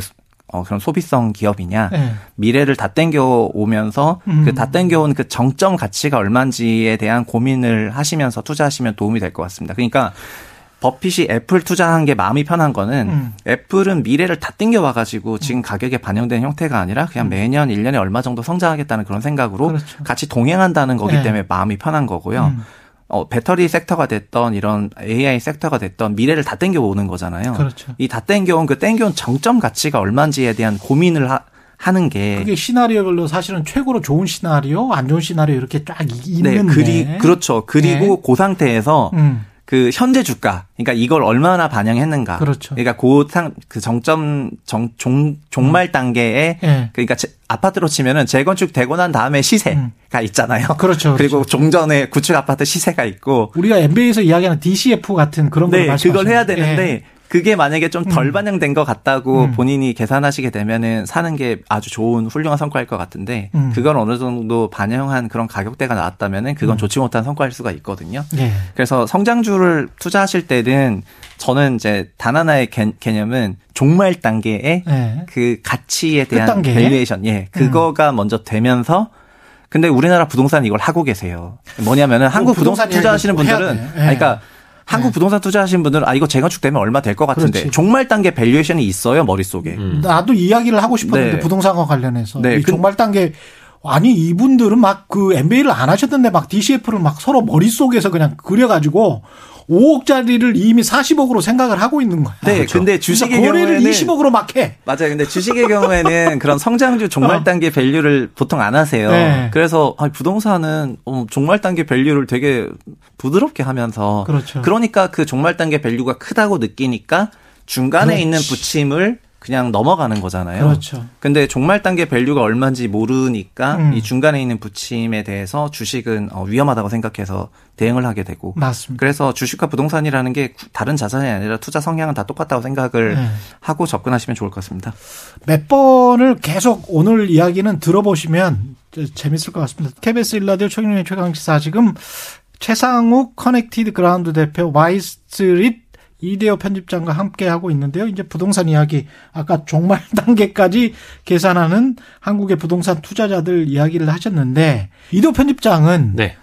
어, 그런 소비성 기업이냐, 네. 미래를 다 땡겨 오면서 음. 그다 땡겨 온그 정점 가치가 얼마인지에 대한 고민을 하시면서 투자하시면 도움이 될 것 같습니다. 그러니까 버핏이 애플 투자한 게 마음이 편한 거는 음. 애플은 미래를 다 땡겨 와가지고 지금 가격에 반영된 형태가 아니라 그냥 음. 매년 1년에 얼마 정도 성장하겠다는 그런 생각으로 그렇죠. 같이 동행한다는 거기 네. 때문에 마음이 편한 거고요. 음. 어, 배터리 sector가 됐던 이런 AI sector가 됐던 미래를 다 땡겨 오는 거잖아요. 그렇죠. 이 다 땡겨온 그 땡겨온 정점 가치가 얼마인지에 대한 고민을 하, 하는 게 그게 시나리오별로 사실은 최고로 좋은 시나리오, 안 좋은 시나리오 이렇게 쫙 있는데. 네, 그리 그렇죠. 그리고 네. 그 상태에서 음. 그 현재 주가, 그러니까 이걸 얼마나 반영했는가. 그렇죠. 그러니까 고상 그 정점 정, 종 종말 단계에 네. 그러니까 제, 아파트로 치면은 재건축 되고 난 다음에 시세가 음. 있잖아요. 그렇죠, 그렇죠. 그리고. 종전에 구축 아파트 시세가 있고 우리가 MBA에서 이야기하는 DCF 같은 그런 걸 네, 그걸 해야 되는데 네. 그게 만약에 좀덜 음. 반영된 것 같다고 음. 본인이 계산하시게 되면은 사는 게 아주 좋은 훌륭한 성과일 것 같은데 음. 그걸 어느 정도 반영한 그런 가격대가 나왔다면은 그건 음. 좋지 못한 성과일 수가 있거든요. 네. 그래서 성장주를 투자하실 때는 저는 이제 단 하나의 개, 념은 종말 단계의 네. 그 가치에 대한 valuation, 예, 그거가 음. 먼저 되면서 근데 우리나라 부동산 이걸 하고 계세요. 뭐냐면은 한국 부동산 투자하시는 분들은, 네. 그러니까 한국 네. 부동산 투자하신 분들은 아 이거 재건축 되면 얼마 될 것 같은데 그렇지. 종말 단계 valuation이 있어요 머릿속에. 음. 나도 이야기를 하고 싶었는데 네. 부동산과 관련해서 네. 이그 종말 단계 아니 이분들은 막 그 MBA를 안 하셨던데 막 DCF를 막 서로 머릿속에서 그냥 그려 가지고 5억짜리를 이미 40억으로 생각을 하고 있는 거야. 네, 그렇죠. 근데 주식의 거래를 경우에는 20억으로 막 해. 맞아요. 근데 주식의 경우에는 그런 성장주 종말 어. 단계 value를 보통 안 하세요. 네. 그래서 아니, 부동산은 어, 종말 단계 value를 되게 부드럽게 하면서 그렇죠. 그러니까 그 종말 단계 value가 크다고 느끼니까 중간에 그렇지. 있는 부침을 그냥 넘어가는 거잖아요. 그렇죠. 근데 종말 단계 value가 얼마인지 모르니까 음. 이 중간에 있는 부침에 대해서 주식은 어, 위험하다고 생각해서 대응을 하게 되고. 맞습니다. 그래서 주식과 부동산이라는 게 다른 자산이 아니라 투자 성향은 다 똑같다고 생각을 네. 하고 접근하시면 좋을 것 같습니다. 몇 번을 계속 오늘 이야기는 들어보시면 재밌을 것 같습니다. KBS 1라디오 최경영의 최강시사 지금 채상욱 커넥티드 그라운드 대표 와이스트릿 이대호 편집장과 함께 하고 있는데요. 이제 부동산 이야기 아까 종말 단계까지 계산하는 한국의 부동산 투자자들 이야기를 하셨는데 이대호 편집장은 네.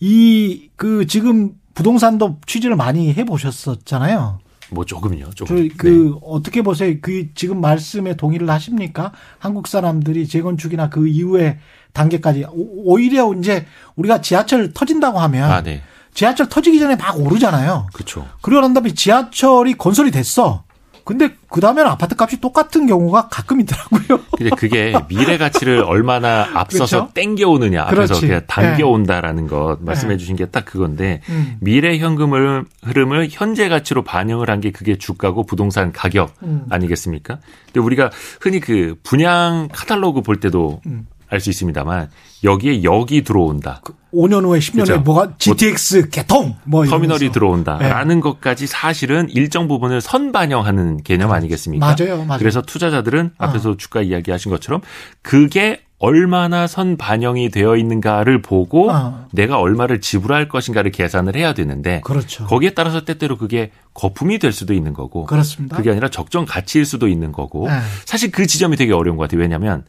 이 그 지금 부동산도 취재를 많이 해 보셨었잖아요. 뭐 조금요, 조금. 그 네. 어떻게 보세요? 그 지금 말씀에 동의를 하십니까? 한국 사람들이 재건축이나 그 이후에 단계까지 오히려 이제 우리가 지하철 터진다고 하면 아, 네. 지하철 터지기 전에 막 오르잖아요. 그렇죠. 그러고 난 다음에 지하철이 건설이 됐어. 근데 그 다음에는 아파트 값이 똑같은 경우가 가끔 있더라고요. 근데 그게 미래 가치를 얼마나 앞서서 그렇죠? 땡겨오느냐, 앞에서 그냥 당겨온다라는 네. 것 말씀해 네. 주신 게 딱 그건데 음. 미래 현금을 흐름을 현재 가치로 반영을 한 게 그게 주가고 부동산 가격 음. 아니겠습니까? 근데 우리가 흔히 그 분양 카탈로그 볼 때도 음. 알 수 있습니다만 여기에 역이 들어온다. 그 5년 후에 10년 그렇죠? 후에 뭐가 GTX 뭐, 개통 뭐 터미널이 들어온다라는 네. 것까지 사실은 일정 부분을 선반영하는 개념 아니겠습니까? 맞아요, 맞아요. 그래서 투자자들은 어. 앞에서 주가 이야기하신 것처럼 그게 얼마나 선 반영이 되어 있는가를 보고 어. 내가 얼마를 지불할 것인가를 계산을 해야 되는데 그렇죠. 거기에 따라서 때때로 그게 거품이 될 수도 있는 거고 그렇습니다. 그게 아니라 적정 가치일 수도 있는 거고 네. 사실 그 지점이 되게 어려운 것 같아요. 왜냐하면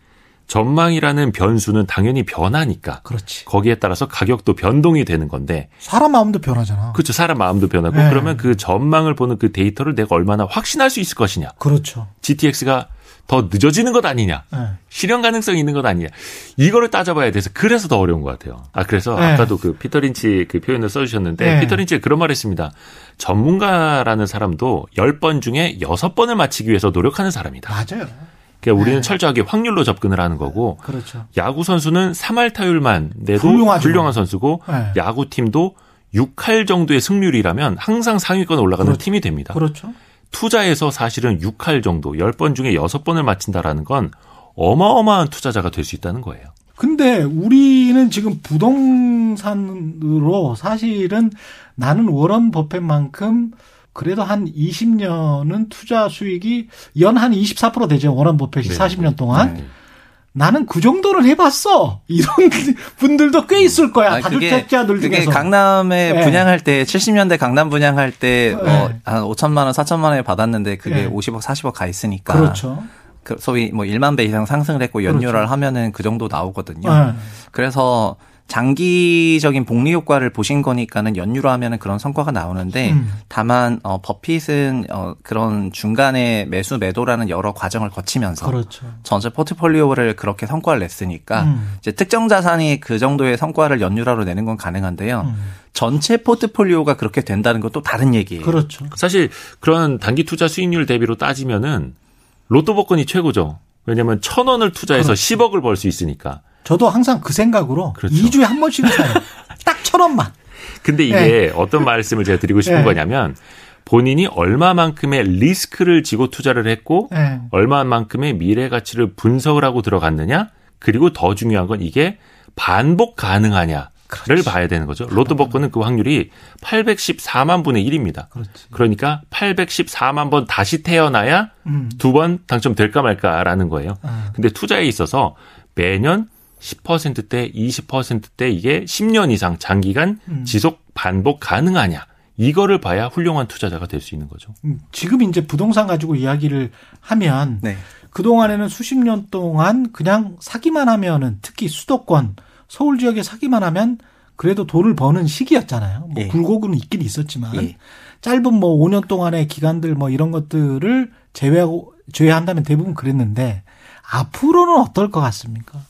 전망이라는 변수는 당연히 변하니까. 그렇지. 거기에 따라서 가격도 변동이 되는 건데. 사람 마음도 변하잖아. 그렇죠. 사람 마음도 변하고 네. 그러면 그 전망을 보는 그 데이터를 내가 얼마나 확신할 수 있을 것이냐. 그렇죠. GTX가 더 늦어지는 것 아니냐. 네. 실현 가능성이 있는 것 아니냐. 이거를 따져봐야 돼서 그래서 더 어려운 것 같아요. 아 그래서 네. 아까도 그 피터 린치 그 표현을 써주셨는데 네. 피터 린치가 그런 말 했습니다. 전문가라는 사람도 10번 중에 6번을 맞히기 위해서 노력하는 사람이다. 맞아요. 그러니까 우리는 네. 철저하게 확률로 접근을 하는 거고 그렇죠. 야구 선수는 3할 타율만 내도 훌륭하죠. 훌륭한 선수고 네. 야구 팀도 6할 정도의 승률이라면 항상 상위권에 올라가는 그렇죠. 팀이 됩니다. 그렇죠. 투자에서 사실은 6할 정도 10번 중에 6번을 맞힌다라는 건 어마어마한 투자자가 될 수 있다는 거예요. 근데 우리는 지금 부동산으로 사실은 나는 워런 버핏만큼 그래도 한 20년은 투자 수익이 연 한 24% 되죠. 워런 버핏이 네. 40년 동안. 네. 나는 그 정도는 해봤어. 이런 분들도 꽤 있을 거야. 다주택자들 중에서. 그게 강남에 네. 분양할 때 70년대 강남 분양할 때한 네. 어, 5천만 원, 4천만 원에 받았는데 그게 네. 50억, 40억 가 있으니까. 그렇죠. 그 소위 뭐 1만 배 이상 상승을 했고 연료를 그렇죠. 하면은 그 정도 나오거든요. 네. 그래서 장기적인 복리 효과를 보신 거니까는 연유로 하면은 그런 성과가 나오는데 음. 다만 어 버핏은 어 그런 중간에 매수 매도라는 여러 과정을 거치면서 그렇죠. 전체 포트폴리오를 그렇게 성과를 냈으니까 음. 이제 특정 자산이 그 정도의 성과를 연유라로 내는 건 가능한데요. 음. 전체 포트폴리오가 그렇게 된다는 건또 다른 얘기예요. 그렇죠. 사실 그런 단기 투자 수익률 대비로 따지면은 로또 복권이 최고죠. 왜냐하면 천 원을 투자해서 그렇죠. 10억을 벌 수 있으니까. 저도 항상 그 생각으로 그렇죠. 2주에 한 번씩은 사요. 딱 천 원만. 근데 이게 네. 어떤 말씀을 제가 드리고 싶은 네. 거냐면 본인이 얼마만큼의 리스크를 지고 투자를 했고 네. 얼마만큼의 미래 가치를 분석을 하고 들어갔느냐 그리고 더 중요한 건 이게 반복 가능하냐 를 봐야 되는 거죠. 로또 복권은 그 확률이 814만 분의 1입니다. 그렇지. 그러니까 814만 번 다시 태어나야 음. 두번 당첨될까 말까라는 거예요. 아. 근데 투자에 있어서 매년 10%대, 20%대 이게 10년 이상 장기간 음. 지속 반복 가능하냐. 이거를 봐야 훌륭한 투자자가 될 수 있는 거죠. 음, 지금 이제 부동산 가지고 이야기를 하면 네. 그동안에는 수십 년 동안 그냥 사기만 하면은 특히 수도권 서울 지역에 사기만 하면 그래도 돈을 버는 시기였잖아요. 뭐 예. 굴곡은 있긴 있었지만 예. 짧은 뭐 5년 동안의 기간들 뭐 이런 것들을 제외하고 제외한다면 대부분 그랬는데 앞으로는 어떨 것 같습니까?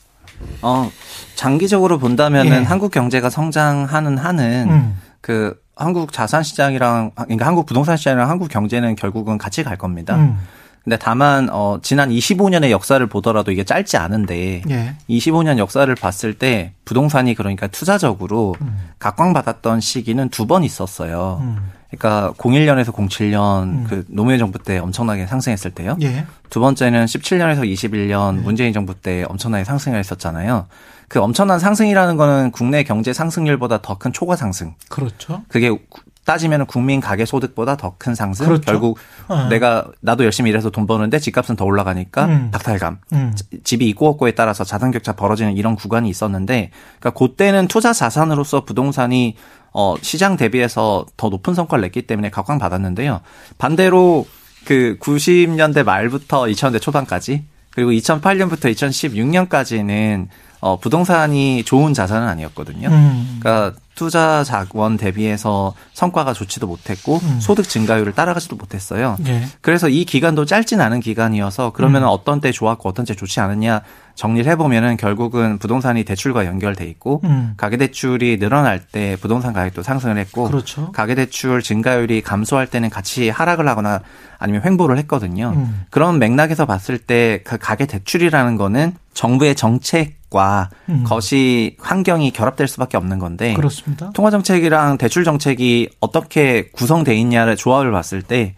어 장기적으로 본다면은 예. 한국 경제가 성장하는 한은 음. 그 한국 자산 시장이랑 그러니까 한국 부동산 시장이랑 한국 경제는 결국은 같이 갈 겁니다. 음. 근데 다만 어 지난 25년의 역사를 보더라도 이게 짧지 않은데 예. 25년 역사를 봤을 때 부동산이 그러니까 투자적으로 음. 각광받았던 시기는 두 번 있었어요. 음. 그러니까 01년에서 07년 음. 그 노무현 정부 때 엄청나게 상승했을 때요. 예. 두 번째는 17년에서 21년 예. 문재인 정부 때 엄청나게 상승을 했었잖아요. 그 엄청난 상승이라는 거는 국내 경제 상승률보다 더 큰 초과 상승. 그렇죠. 그게 따지면 국민 가계 소득보다 더 큰 상승. 그렇죠. 결국 어. 내가 나도 열심히 일해서 돈 버는데 집값은 더 올라가니까 음. 박탈감. 음. 집이 있고 없고에 따라서 자산 격차 벌어지는 이런 구간이 있었는데, 그러니까 그때는 투자 자산으로서 부동산이 어 시장 대비해서 더 높은 성과를 냈기 때문에 각광받았는데요. 반대로 그 90년대 말부터 2000년대 초반까지 그리고 2008년부터 2016년까지는 어, 부동산이 좋은 자산은 아니었거든요. 음. 그러니까 투자 자원 대비해서 성과가 좋지도 못했고 음. 소득 증가율을 따라가지도 못했어요. 예. 그래서 이 기간도 짧진 않은 기간이어서 그러면 음. 어떤 때 좋았고 어떤 때 좋지 않느냐 정리를 해보면은 결국은 부동산이 대출과 연결돼 있고 음. 가계대출이 늘어날 때 부동산 가격도 상승을 했고 그렇죠. 가계대출 증가율이 감소할 때는 같이 하락을 하거나 아니면 횡보를 했거든요. 음. 그런 맥락에서 봤을 때 그 가계대출이라는 거는 정부의 정책과 음. 것이 환경이 결합될 수밖에 없는 건데 그렇습니다. 통화 정책이랑 대출 정책이 어떻게 구성돼 있냐를 조합을 봤을 때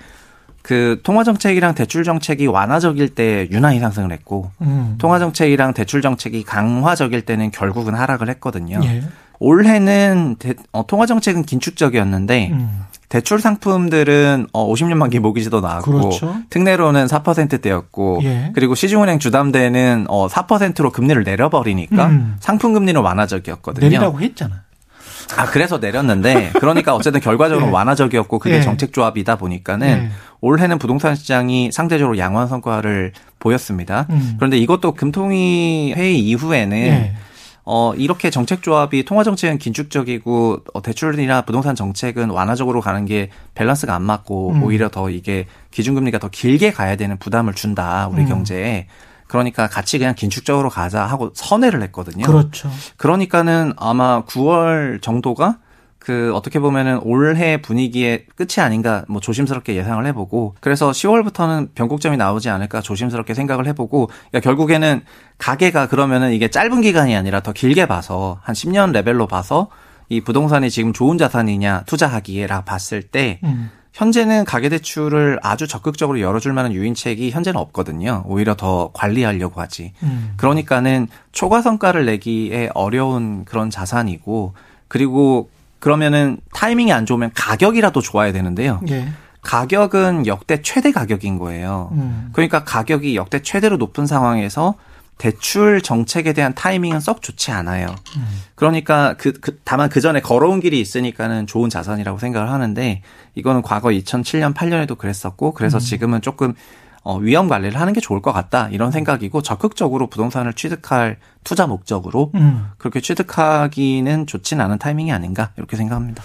그 통화 정책이랑 대출 정책이 완화적일 때 유난히 상승을 했고 음. 통화 정책이랑 대출 정책이 강화적일 때는 결국은 하락을 했거든요. 예. 올해는 대, 어, 통화 정책은 긴축적이었는데 음. 대출 상품들은 어 50년 만기 모기지도 나왔고 그렇죠. 특례로는 4%대였고 예. 그리고 시중은행 주담대는 어 4%로 금리를 내려버리니까 음. 상품 금리는 완화적이었거든요. 내리라고 했잖아. 아, 그래서 내렸는데, 그러니까 어쨌든 결과적으로 네. 완화적이었고, 그게 네. 정책 조합이다 보니까는, 네. 올해는 부동산 시장이 상대적으로 양호한 성과를 보였습니다. 음. 그런데 이것도 금통위 회의 이후에는, 네. 어, 이렇게 정책 조합이 통화 정책은 긴축적이고, 어, 대출이나 부동산 정책은 완화적으로 가는 게 밸런스가 안 맞고, 음. 오히려 더 이게 기준금리가 더 길게 가야 되는 부담을 준다, 우리 음. 경제에. 그러니까 같이 그냥 긴축적으로 가자 하고 선회를 했거든요. 그렇죠. 그러니까는 아마 9월 정도가 그 어떻게 보면은 올해 분위기의 끝이 아닌가 뭐 조심스럽게 예상을 해보고 그래서 10월부터는 변곡점이 나오지 않을까 조심스럽게 생각을 해보고 그러니까 결국에는 가게가 그러면은 이게 짧은 기간이 아니라 더 길게 봐서 한 10년 레벨로 봐서 이 부동산이 지금 좋은 자산이냐 투자하기에라 봤을 때 음. 현재는 가계대출을 아주 적극적으로 열어줄 만한 유인책이 현재는 없거든요. 오히려 더 관리하려고 하지. 음. 그러니까는 초과 성과를 내기에 어려운 그런 자산이고 그리고 그러면은 타이밍이 안 좋으면 가격이라도 좋아야 되는데요. 예. 가격은 역대 최대 가격인 거예요. 음. 그러니까 가격이 역대 최대로 높은 상황에서 대출 정책에 대한 타이밍은 썩 좋지 않아요. 음. 그러니까 그, 그, 다만 그 전에 걸어온 길이 있으니까는 좋은 자산이라고 생각을 하는데 이거는 과거 2007년 8년에도 그랬었고 그래서 음. 지금은 조금 어, 위험 관리를 하는 게 좋을 것 같다 이런 생각이고 적극적으로 부동산을 취득할 투자 목적으로 음. 그렇게 취득하기는 좋지는 않은 타이밍이 아닌가 이렇게 생각합니다.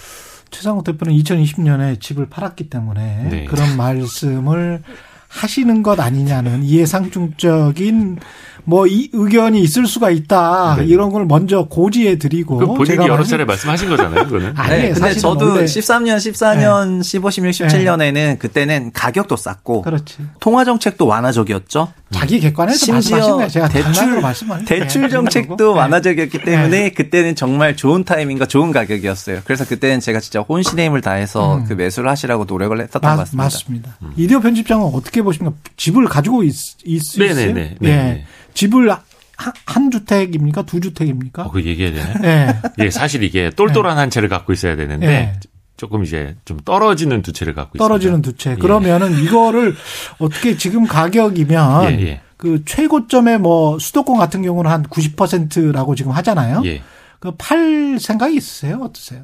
최상욱 대표는 2020년에 집을 팔았기 때문에 네. 그런 말씀을 하시는 것 아니냐는 이해상중적인 뭐 이 의견이 있을 수가 있다 네. 이런 걸 먼저 고지해 드리고 본인이 제가 여러 차례 말씀하신 거잖아요. 그거는. 아니 네, 근데 저도 원래. 13년, 14년, 네. 15, 16, 17년에는 그때는 가격도 쌌고 그렇지. 통화 정책도 완화적이었죠. 자기 객관에서 말씀하신 제가 대출 대출 정책도 네. 완화적이었기 때문에 네. 그때는 정말 좋은 타이밍과 좋은 가격이었어요. 그래서 그때는 제가 진짜 혼신의 힘을 다해서 음. 그 매수를 하시라고 노력을 했었던 마, 것 같습니다. 맞습니다. 음. 이대호 편집장은 어떻게 보십니까? 집을 가지고 있, 있으세요? 네네네. 네. 네. 집을 한 주택입니까? 두 주택입니까? 어, 그 얘기해야 되네. 네. 예, 사실 이게 똘똘한 네. 한 채를 갖고 있어야 되는데 네. 조금 이제 좀 떨어지는 두 채를 갖고 떨어지는 있습니다. 두 채. 예. 그러면은 이거를 어떻게 지금 가격이면 예, 예. 그 최고점에 뭐 수도권 같은 경우는 한 90%라고 지금 하잖아요. 예. 그팔 생각이 있으세요? 어떠세요?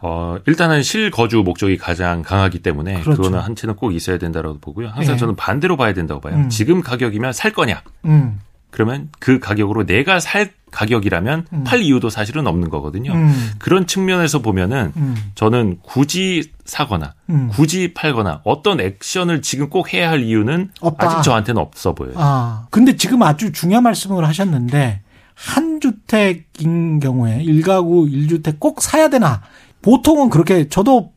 어, 일단은 실거주 목적이 가장 강하기 때문에 그렇죠. 그거는 한 채는 꼭 있어야 된다고 보고요. 항상 예. 저는 반대로 봐야 된다고 봐요. 음. 지금 가격이면 살 거냐? 음. 그러면 그 가격으로 내가 살 가격이라면 음. 팔 이유도 사실은 없는 거거든요. 음. 그런 측면에서 보면은 음. 저는 굳이 사거나 음. 굳이 팔거나 어떤 액션을 지금 꼭 해야 할 이유는 없다. 아직 저한테는 없어 보여요. 아, 근데 지금 아주 중요한 말씀을 하셨는데 한 주택인 경우에 1가구 1주택 꼭 사야 되나? 보통은 그렇게 저도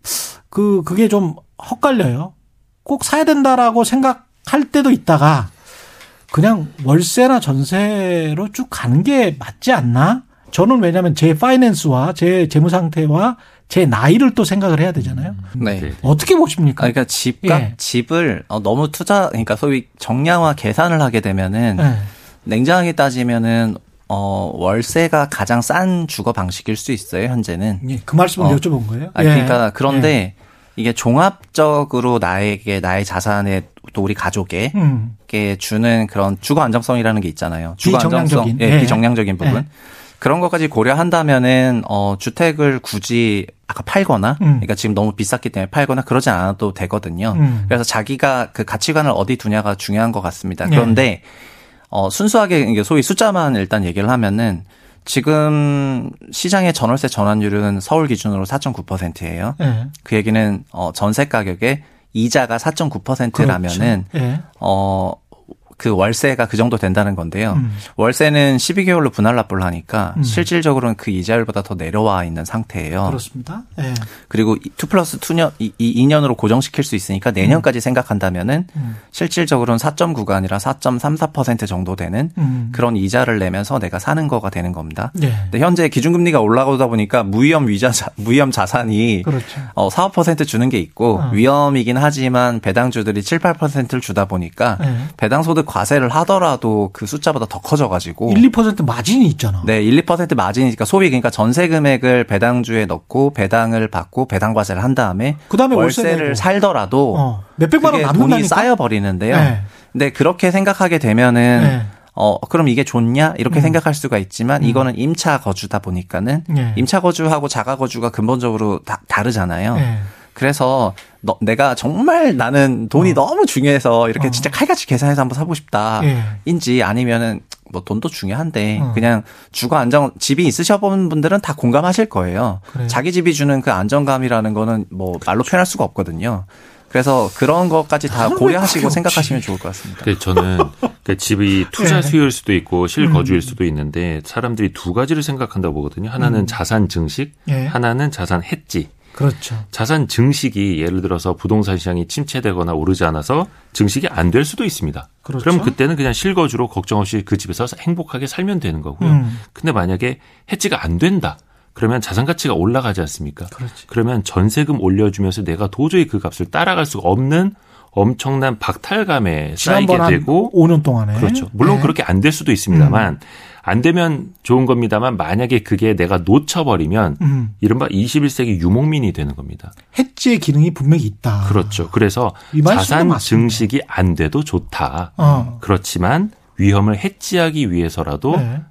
그 그게 좀 헛갈려요. 꼭 사야 된다라고 생각할 때도 있다가 그냥 월세나 전세로 쭉 가는 게 맞지 않나? 저는 왜냐하면 제 파이낸스와 제 재무 상태와 제 나이를 또 생각을 해야 되잖아요. 네. 네. 어떻게 보십니까? 그러니까 집값 예. 집을 어, 너무 투자 그러니까 소위 정량화 계산을 하게 되면은 예. 냉정하게 따지면은 어, 월세가 가장 싼 주거 방식일 수 있어요, 현재는. 예, 그 말씀을 어, 여쭤본 거예요? 아, 그러니까 그런데 예. 이게 종합적으로 나에게 나의 자산에 또 우리 가족에게 음. 주는 그런 주거 안정성이라는 게 있잖아요. 주거 안정성, 예, 예. 비정량적인 부분. 예. 그런 것까지 고려한다면은 어 주택을 굳이 아까 팔거나 음. 그러니까 지금 너무 비쌌기 때문에 팔거나 그러지 않아도 되거든요. 음. 그래서 자기가 그 가치관을 어디 두냐가 중요한 것 같습니다. 그런데 예. 어, 순수하게 이게 소위 숫자만 일단 얘기를 하면은 지금 시장의 전월세 전환율은 서울 기준으로 4.9%예요. 네. 그 얘기는 어 전세 가격에 이자가 4.9%라면은 그렇죠. 네. 어 그 월세가 그 정도 된다는 건데요. 음. 월세는 12개월로 분할 납부를 하니까 음. 실질적으로는 그 이자율보다 더 내려와 있는 상태예요. 그렇습니다. 네. 그리고 2 플러스 2년, 2, 2년으로 고정시킬 수 있으니까 내년까지 음. 생각한다면은 음. 실질적으로는 4.9가 아니라 4.34% 정도 되는 음. 그런 이자를 내면서 내가 사는 거가 되는 겁니다. 네. 근데 현재 기준금리가 올라가다 보니까 무위험 위자 무위험 자산이 그렇죠. 어, 4, 5% 주는 게 있고 어. 위험이긴 하지만 배당주들이 7, 8%를 주다 보니까 네. 배당 소득 과세를 하더라도 그 숫자보다 더 커져가지고 1, 2% 마진이 있잖아. 네, 1, 2% 마진이니까 소비 그러니까 전세 금액을 배당주에 넣고 배당을 받고 배당 과세를 한 다음에 그다음에 월세를 살더라도 어. 몇백만 원 남는다니까 돈이 쌓여 버리는데요. 네. 근데 그렇게 생각하게 되면은 네. 어, 그럼 이게 좋냐? 이렇게 음. 생각할 수가 있지만 음. 이거는 임차 거주다 보니까는 네. 임차 거주하고 자가 거주가 근본적으로 다, 다르잖아요. 네. 그래서 너, 내가 정말 나는 돈이 어. 너무 중요해서 이렇게 어. 진짜 칼같이 계산해서 한번 사고 싶다. 예. 인지 아니면은 뭐 돈도 중요한데 어. 그냥 주거 안정 집이 있으셔본 분들은 다 공감하실 거예요. 그래. 자기 집이 주는 그 안정감이라는 거는 뭐 말로 표현할 수가 없거든요. 그래서 그런 것까지 다 고려하시고 생각하시면 좋을 것 같습니다. 그 저는 그 집이 투자 네. 수요일 수도 있고 실거주일 음. 수도 있는데 사람들이 두 가지를 생각한다고 보거든요. 하나는 음. 자산 증식, 네. 하나는 자산 해지. 그렇죠. 자산 증식이 예를 들어서 부동산 시장이 침체되거나 오르지 않아서 증식이 안 될 수도 있습니다. 그렇죠. 그럼 그때는 그냥 실거주로 걱정 없이 그 집에서 행복하게 살면 되는 거고요. 음. 근데 만약에 해지가 안 된다. 그러면 자산 가치가 올라가지 않습니까? 그렇지. 그러면 전세금 올려주면서 내가 도저히 그 값을 따라갈 수가 없는 엄청난 박탈감에 쌓이게 되고 5년 동안에 그렇죠. 물론 네. 그렇게 안 될 수도 있습니다만 음. 안 되면 좋은 겁니다만 만약에 그게 내가 놓쳐버리면 음. 이른바 21세기 유목민이 되는 겁니다. 해지의 기능이 분명히 있다. 그렇죠. 그래서 자산 증식이 안 돼도 좋다. 어. 그렇지만 위험을 해지하기 위해서라도 네.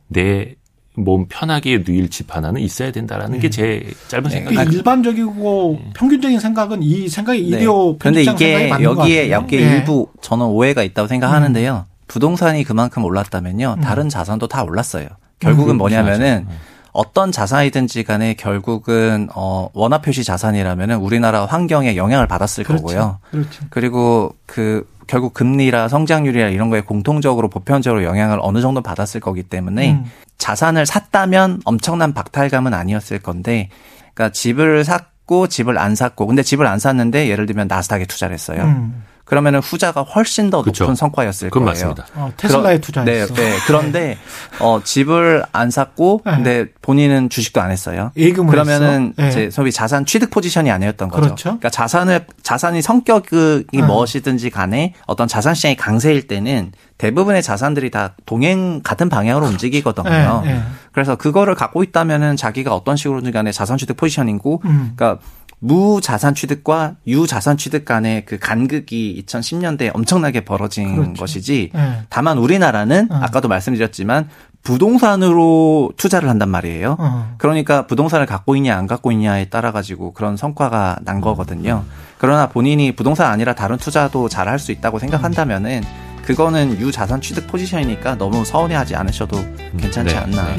내몸 편하게 누일 집 하나는 있어야 된다라는 네. 게제 짧은 네. 생각입니다. 일반적이고 네. 평균적인 생각은 이 생각이 네. 이데오 그런데 이게 여기에 여기에 네. 일부 저는 오해가 있다고 생각하는데요. 음. 부동산이 그만큼 올랐다면요. 음. 다른 자산도 다 올랐어요. 결국은 음, 뭐냐면은 네. 어떤 자산이든지 간에 결국은 어 원화 표시 자산이라면은 우리나라 환경에 영향을 받았을 그렇죠. 거고요. 그렇죠. 그리고 그 결국 금리라 성장률이라 이런 거에 공통적으로 보편적으로 영향을 어느 정도 받았을 거기 때문에 음. 자산을 샀다면 엄청난 박탈감은 아니었을 건데 그러니까 집을 샀고 집을 안 샀고 근데 집을 안 샀는데 예를 들면 나스닥에 투자를 했어요. 음. 그러면은 후자가 훨씬 더 그쵸. 높은 성과였을 거예요. 맞습니다. 어, 테슬라에 투자했어. 네, 네. 그런데 어, 집을 안 샀고, 네. 근데 본인은 주식도 안 했어요. 예금을 그러면은 네. 이제 소위 자산 취득 포지션이 아니었던 거죠. 그렇죠. 그러니까 자산을 자산이 성격이 네. 무엇이든지 간에 어떤 자산 시장이 강세일 때는 대부분의 자산들이 다 동행 같은 방향으로 움직이거든요. 네, 네. 그래서 그거를 갖고 있다면은 자기가 어떤 식으로든 간에 자산 취득 포지션이고, 음. 그러니까 무자산 취득과 유자산 취득 간의 그 간극이 2010년대에 엄청나게 벌어진 그렇죠. 것이지 네. 다만 우리나라는 어. 아까도 말씀드렸지만 부동산으로 투자를 한단 말이에요. 어. 그러니까 부동산을 갖고 있냐 안 갖고 있냐에 따라 가지고 그런 성과가 난 거거든요. 그러나 본인이 부동산 아니라 다른 투자도 잘 할 수 있다고 생각한다면은 그거는 유자산 취득 포지션이니까 너무 서운해하지 않으셔도 괜찮지 네. 않나.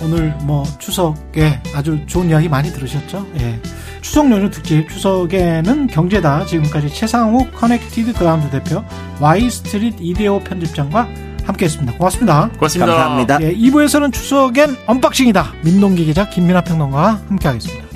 네. 오늘 뭐 추석에 아주 좋은 이야기 많이 들으셨죠? 예. 추석 연휴 특집 추석에는 경제다 지금까지 채상욱 커넥티드 그라운드 대표 와이 스트릿 이대호 편집장과 함께했습니다. 고맙습니다. 고맙습니다. 감사합니다. 예, 2부에서는 추석엔 unboxing이다. 민동기 기자 김민아 평론가와 함께하겠습니다.